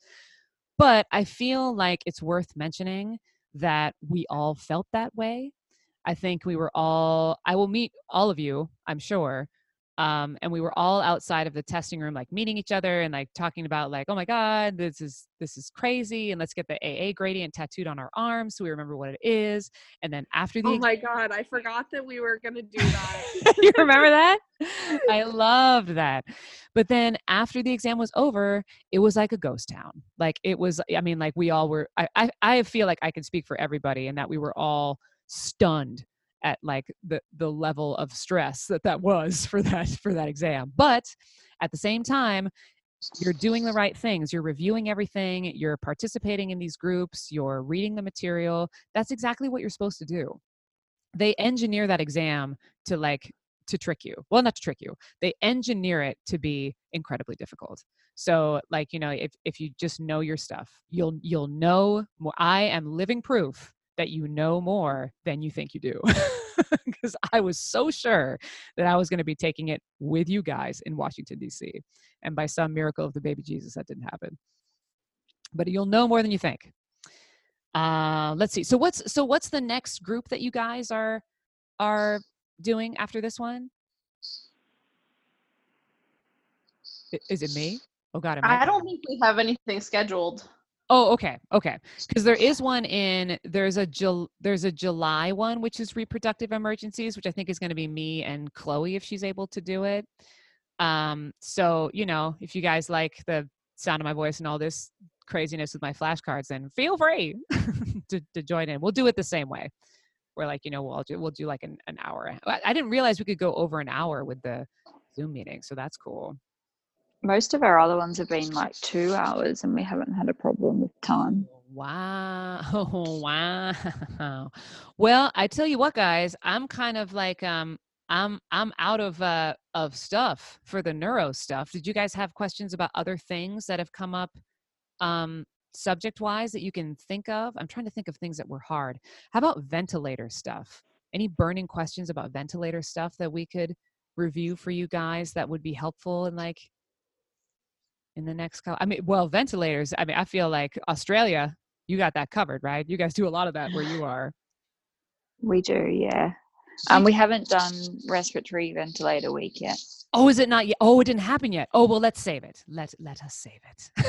But I feel like it's worth mentioning that we all felt that way. I think we were all, I will meet all of you, I'm sure. Um, and we were all outside of the testing room, like meeting each other and like talking about like, oh my God, this is this is crazy, and let's get the AA gradient tattooed on our arms so we remember what it is. And then after the Oh my god, I forgot that we were gonna do that. you remember that? I loved that. But then after the exam was over, it was like a ghost town. Like it was, I mean, like we all were, I, I, I feel like I can speak for everybody and that we were all stunned at like the, the level of stress that that was for that, for that exam. But at the same time, you're doing the right things. You're reviewing everything. You're participating in these groups. You're reading the material. That's exactly what you're supposed to do. They engineer that exam to like to trick you. Well, not to trick you. They engineer it to be incredibly difficult. So like, you know, if if you just know your stuff, you'll you'll know. I am living proof that you know more than you think you do. Because I was so sure that I was going to be taking it with you guys in Washington, D.C. And by some miracle of the baby Jesus, that didn't happen. But you'll know more than you think. Uh, let's see. So what's so what's the next group that you guys are are doing after this one? Is it me? Oh God, I? I don't think we have anything scheduled. Oh, okay, okay. Because there is one in there's a Jul- there's a July one which is reproductive emergencies, which I think is going to be me and Chloe if she's able to do it. Um, so you know, if you guys like the sound of my voice and all this craziness with my flashcards, then feel free to, to join in. We'll do it the same way. We're like, you know, we'll do, we'll do like an, an hour. I, I didn't realize we could go over an hour with the Zoom meeting, so that's cool. Most of our other ones have been like two hours and we haven't had a problem with time. Wow. Wow. Well, I tell you what, guys, I'm kind of like um I'm I'm out of uh of stuff for the neuro stuff. Did you guys have questions about other things that have come up um subject wise that you can think of? I'm trying to think of things that were hard. How about ventilator stuff? Any burning questions about ventilator stuff that we could review for you guys that would be helpful and like in the next couple i mean well ventilators i mean i feel like australia you got that covered right you guys do a lot of that where you are We do, yeah. Um, we haven't done respiratory ventilator week yet. Oh, is it not yet? Oh, it didn't happen yet. Oh, well, let's save it. Let let us save it.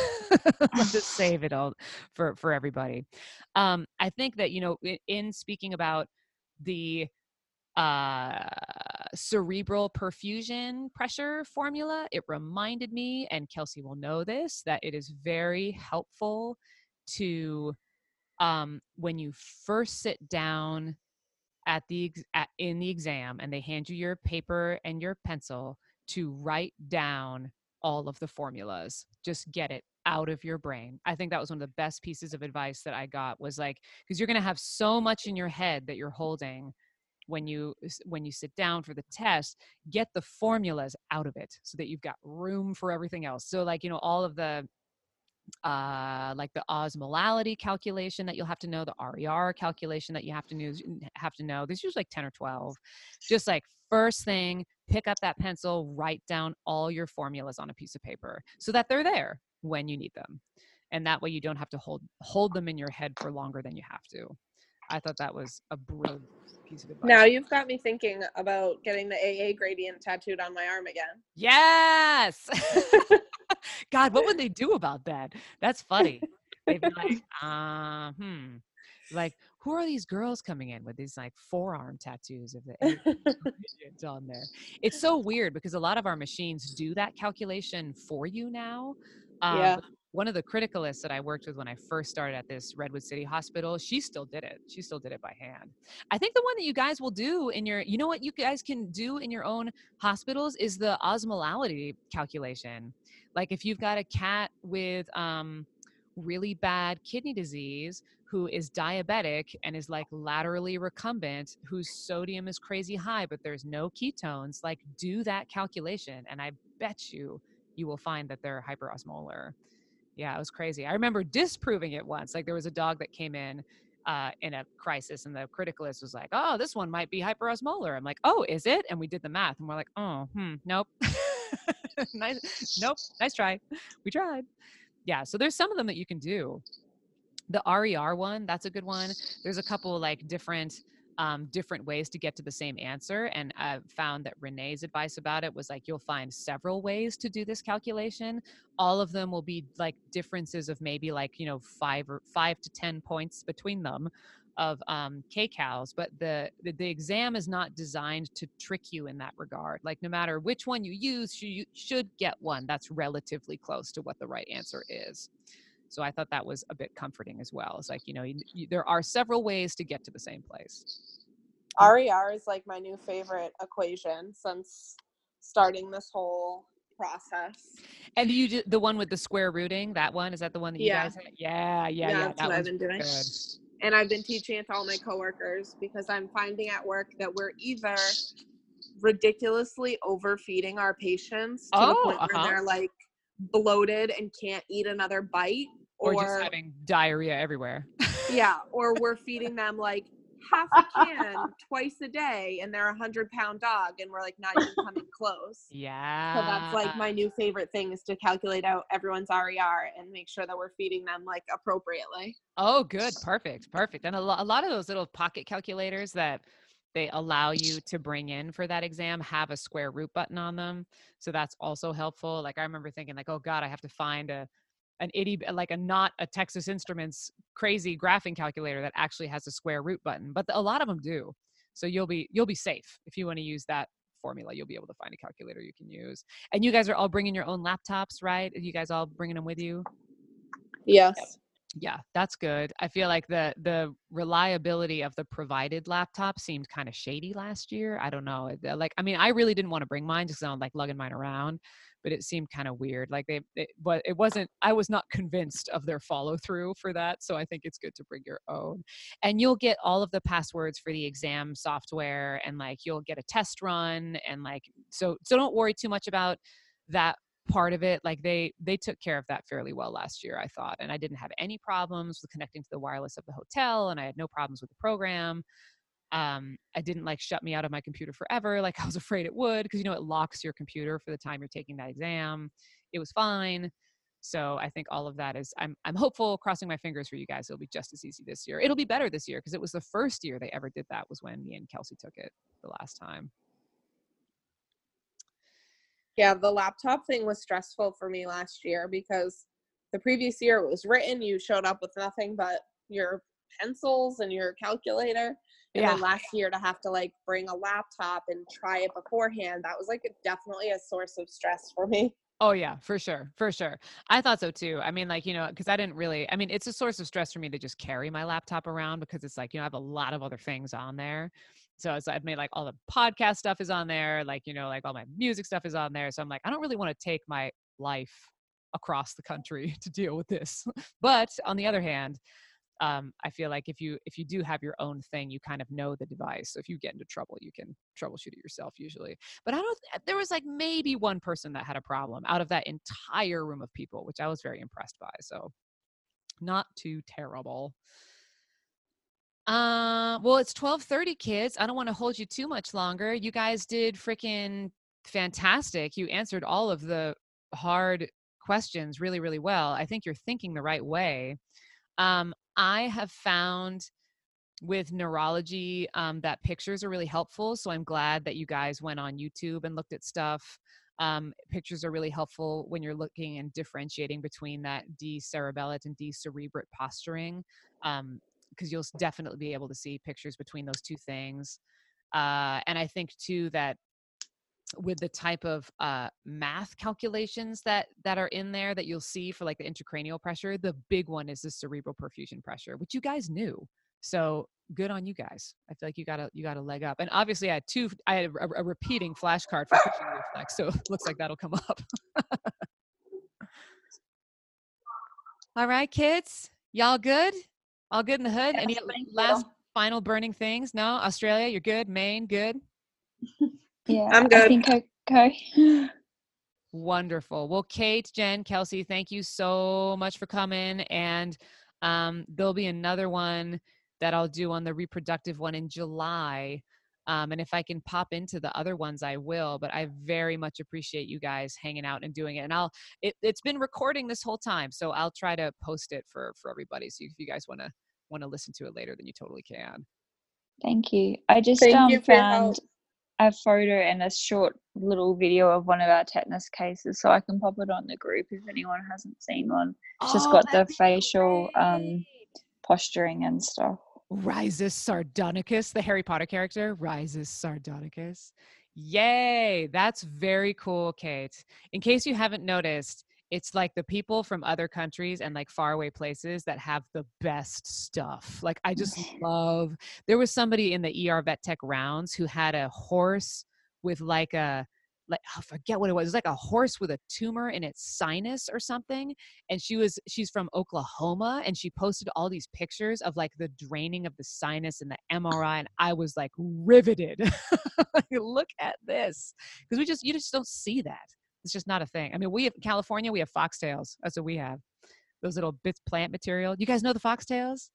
let's just save it all for for everybody. Um, I think that you know, in, in speaking about the uh cerebral perfusion pressure formula it reminded me and kelsey will know this that it is very helpful to um when you first sit down at the at, in the exam and they hand you your paper and your pencil to write down all of the formulas just get it out of your brain. I think that was one of the best pieces of advice that i got was like because you're going to have so much in your head that you're holding when you when you sit down for the test get the formulas out of it so that you've got room for everything else. So like you know all of the uh like the osmolality calculation that you'll have to know the RER calculation that you have to know have to know there's usually like 10 or 12 just like first thing pick up that pencil write down all your formulas on a piece of paper so that they're there when you need them. And that way you don't have to hold hold them in your head for longer than you have to. I thought that was a brilliant piece of advice Now you've got me thinking about getting the AA gradient tattooed on my arm again. Yes. God, what would they do about that? That's funny. They'd be like, uh, hmm. Like, who are these girls coming in with these like forearm tattoos of the A on there? It's so weird because a lot of our machines do that calculation for you now. Um, Yeah. One of the criticalists that I worked with when I first started at this Redwood City Hospital, she still did it. She still did it by hand. I think the one that you guys will do in your, you know what you guys can do in your own hospitals is the osmolality calculation. Like if you've got a cat with um, really bad kidney disease who is diabetic and is like laterally recumbent, whose sodium is crazy high, but there's no ketones, like do that calculation. And I bet you you will find that they're hyperosmolar. Yeah, it was crazy. I remember disproving it once. Like there was a dog that came in uh, in a crisis, and the criticalist was like, "Oh, this one might be hyperosmolar." I'm like, "Oh, is it?" And we did the math, and we're like, "Oh, hmm, nope, nice, nope, nice try. We tried." Yeah, so there's some of them that you can do. The RER one, that's a good one. There's a couple like different um, different ways to get to the same answer. And I found that Renee's advice about it was like you'll find several ways to do this calculation. All of them will be like differences of maybe like, you know, five or five to 10 points between them of um, kcals but the, the the exam is not designed to trick you in that regard like no matter which one you use you you should get one that's relatively close to what the right answer is so i thought that was a bit comforting as well it's like you know you, you, there are several ways to get to the same place RER is like my new favorite equation since starting this whole process. And you did the one with the square rooting, that one, is that the one that you Yeah. guys? Yeah, yeah, Yeah, yeah. that's that what I've been doing. Good. And I've been teaching it to all my coworkers because I'm finding at work that we're either ridiculously overfeeding our patients to the Oh, point uh-huh. where they're like bloated and can't eat another bite, Or, or, just having diarrhea everywhere. yeah, or we're feeding them like half a can twice a day, and they're a hundred pound dog, and we're like not even coming close. yeah. So that's like my new favorite thing is to calculate out everyone's RER and make sure that we're feeding them like appropriately. Oh, good. Perfect. Perfect. And a, lo- a lot of those little pocket calculators that they allow you to bring in for that exam have a square root button on them. So that's also helpful. Like I remember thinking like, oh God, I have to find a an itty like a not a Texas Instruments crazy graphing calculator that actually has a square root button. But a lot of them do. So you'll be you'll be safe if you want to use that formula. You'll be able to find a calculator you can use. And you guys are all bringing your own laptops, right? You guys all bringing them with you? Yes. Yeah that's good. I feel like the the reliability of the provided laptop seemed kind of shady last year. I don't know like i mean i really didn't want to bring mine just 'cause i don't like lugging mine around but it seemed kind of weird. Like they it, but it wasn't i was not convinced of their follow through for that so i think it's good to bring your own. And you'll get all of the passwords for the exam software and like you'll get a test run and like so so don't worry too much about that part of it like they they took care of that fairly well last year i thought and i didn't have any problems with connecting to the wireless of the hotel and i had no problems with the program um i didn't like shut me out of my computer forever like i was afraid it would because you know it locks your computer for the time you're taking that exam it was fine So I think all of that is I'm I'm hopeful, crossing my fingers for you guys. It'll be just as easy this year. It'll be better this year because it was the first year they ever did that was when me and Kelsey took it the last time. Yeah, the laptop thing was stressful for me last year because the previous year it was written, you showed up with nothing but your pencils and your calculator. And Yeah. then last year to have to like bring a laptop and try it beforehand, that was like definitely a source of stress for me. Oh yeah, for sure, for sure. I thought so too. I mean, like you know, because I didn't really. I mean, it's a source of stress for me to just carry my laptop around because it's like you know I have a lot of other things on there. So I've made like all the podcast stuff is on there, like you know, like all my music stuff is on there. So I'm like, I don't really want to take my life across the country to deal with this. but on the other hand, um, I feel like if you if you do have your own thing, you kind of know the device. So if you get into trouble, you can troubleshoot it yourself usually. But I don't. There was like maybe one person that had a problem out of that entire room of people, which I was very impressed by. So not too terrible. Uh, well, it's twelve thirty, kids. I don't want to hold you too much longer. You guys did freaking fantastic. You answered all of the hard questions really, really well. I think you're thinking the right way. Um, I have found with neurology um, that pictures are really helpful. So I'm glad that you guys went on YouTube and looked at stuff. Um, pictures are really helpful when you're looking and differentiating between that decerebellate and decerebrate posturing, because you'll definitely be able to see pictures between those two things. Uh, and I think too that with the type of uh, math calculations that that are in there that you'll see for like the intracranial pressure, the big one is the cerebral perfusion pressure, which you guys knew. So good on you guys. I feel like you got a you got a leg up. And obviously, I had two. I had a, a repeating flashcard for Cushing reflex, so it looks like that'll come up. All right, kids, y'all good? All good in the hood? Any Yes, you. last final burning things? No, Australia, you're good. Maine, good. Yeah, I'm I good. think okay. Wonderful. Well, Kate, Jen, Kelsey, thank you so much for coming. And um, there'll be another one that I'll do on the reproductive one in July. Um, and if I can pop into the other ones, I will. But I very much appreciate you guys hanging out and doing it. And I'll it, it's been recording this whole time, so I'll try to post it for for everybody. So if you guys want to want to listen to it later, then you totally can. Thank you. I just Thank um, you found a photo and a short little video of one of our tetanus cases, so I can pop it on the group if anyone hasn't seen one. It's just Oh, got the facial um, posturing and stuff. Risus Sardonicus, the Harry Potter character, Risus Sardonicus. Yay, that's very cool, Kate. In case you haven't noticed, it's like the people from other countries and like faraway places that have the best stuff. Like I just love. There was somebody in the ER Vet Tech rounds who had a horse with like a like I forget what it was. It was like a horse with a tumor in its sinus or something. And she was she's from Oklahoma and she posted all these pictures of like the draining of the sinus and the MRI and I was like riveted. Like, Look at this. Because we just you just don't see that. It's just not a thing. I mean, we have California, we have foxtails. That's what we have. Those little bits plant material. You guys know the foxtails?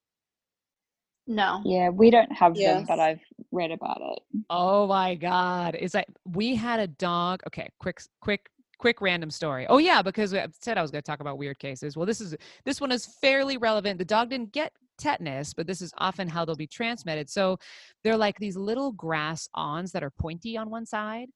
No. Yeah, we don't have them, but I've read about it. Oh my god. It's like we had a dog. Okay, quick quick quick random story. Oh yeah, because I said I was going to talk about weird cases. Well, this is this one is fairly relevant. The dog didn't get tetanus, but this is often how they'll be transmitted. So they're like these little grass awns that are pointy on one side.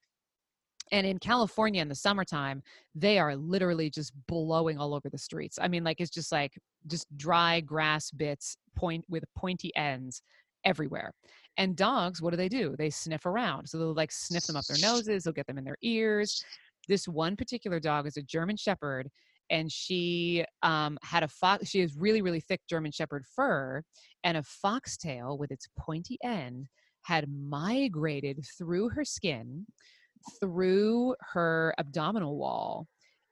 And in California in the summertime, they are literally just blowing all over the streets. I mean, like it's just like just dry grass bits point with pointy ends everywhere. And dogs, what do they do? They sniff around. So they'll like sniff them up their noses, they'll get them in their ears. This one particular dog is a German Shepherd, and she um, had a fox. She has really, really thick German Shepherd fur, and a foxtail with its pointy end had migrated through her skin, through her abdominal wall,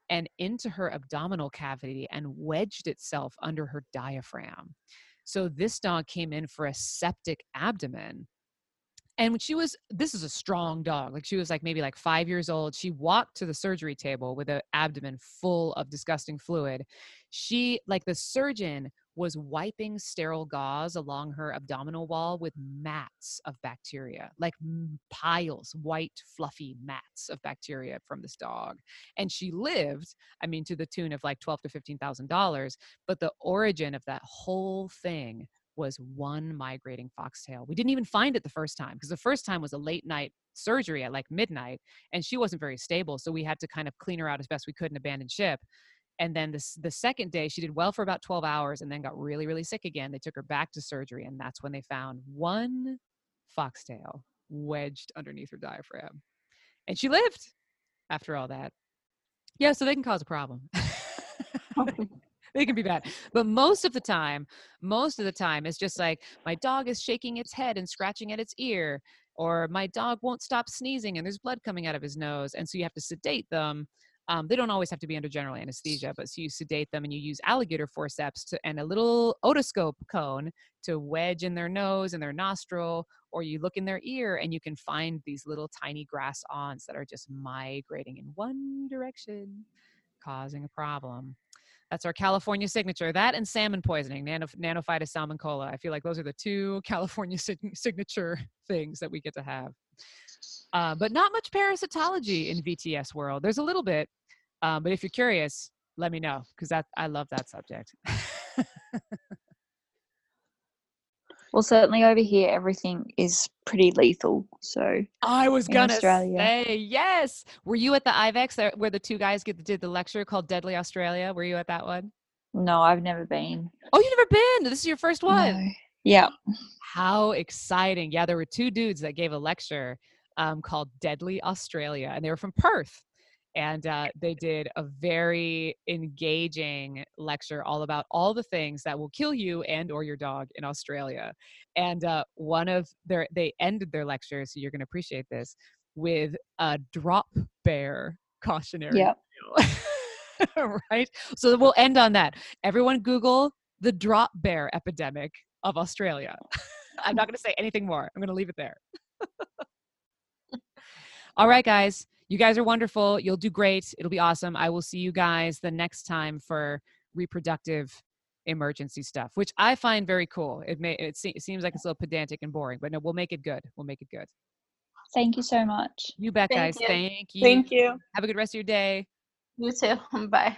and into her abdominal cavity and wedged itself under her diaphragm. So this dog came in for a septic abdomen And she was, this is a strong dog. Like she was like maybe like five years old. She walked to the surgery table with an abdomen full of disgusting fluid. She, like the surgeon, was wiping sterile gauze along her abdominal wall with mats of bacteria, like piles, white, fluffy mats of bacteria from this dog. And she lived, I mean, to the tune of like twelve to fifteen thousand dollars. But the origin of that whole thing was one migrating foxtail. We didn't even find it the first time because the first time was a late night surgery at like midnight and she wasn't very stable. So we had to kind of clean her out as best we could and abandon ship. And then this, the second day, she did well for about 12 hours and then got really, really sick again. They took her back to surgery, and that's when they found one foxtail wedged underneath her diaphragm. And she lived after all that. Yeah, so they can cause a problem. they can be bad. But most of the time, most of the time, it's just like my dog is shaking its head and scratching at its ear, or my dog won't stop sneezing and there's blood coming out of his nose. And so you have to sedate them um, they don't always have to be under general anesthesia, but so you sedate them and you use alligator forceps to, and a little otoscope cone to wedge in their nose and their nostril, or you look in their ear and you can find these little tiny grass awns that are just migrating in one direction, causing a problem. That's our California signature. That and salmon poisoning, nano, Nanophyetus salmincola. I feel like those are the two California sig- signature things that we get to have. Uh, but not much parasitology in VTS world. There's a little bit, um, but if you're curious, let me know because I love that subject. well, certainly over here, everything is pretty lethal. So I was gonna say yes. Were you at the IVECCS where the two guys get, did the lecture called Deadly Australia? Were you at that one? No, I've never been. Oh, you've never been. This is your first one. No. Yeah. How exciting! Yeah, there were two dudes that gave a lecture um, called Deadly Australia, and they were from Perth and uh, they did a very engaging lecture all about all the things that will kill you and or your dog in australia. And uh, one of their they ended their lecture so you're going to appreciate this with a drop bear cautionary yep. right? So we'll end on that. Everyone google the drop bear epidemic of australia. I'm not going to say anything more. I'm going to leave it there all right guys you guys are wonderful. You'll do great. It'll be awesome. I will see you guys the next time for reproductive emergency stuff, which I find very cool. It may it, se- it seems like it's a little pedantic and boring, but no, we'll make it good. We'll make it good. Thank you so much. You bet, Thank guys. You. Thank you. Thank you. Have a good rest of your day. You too. Bye.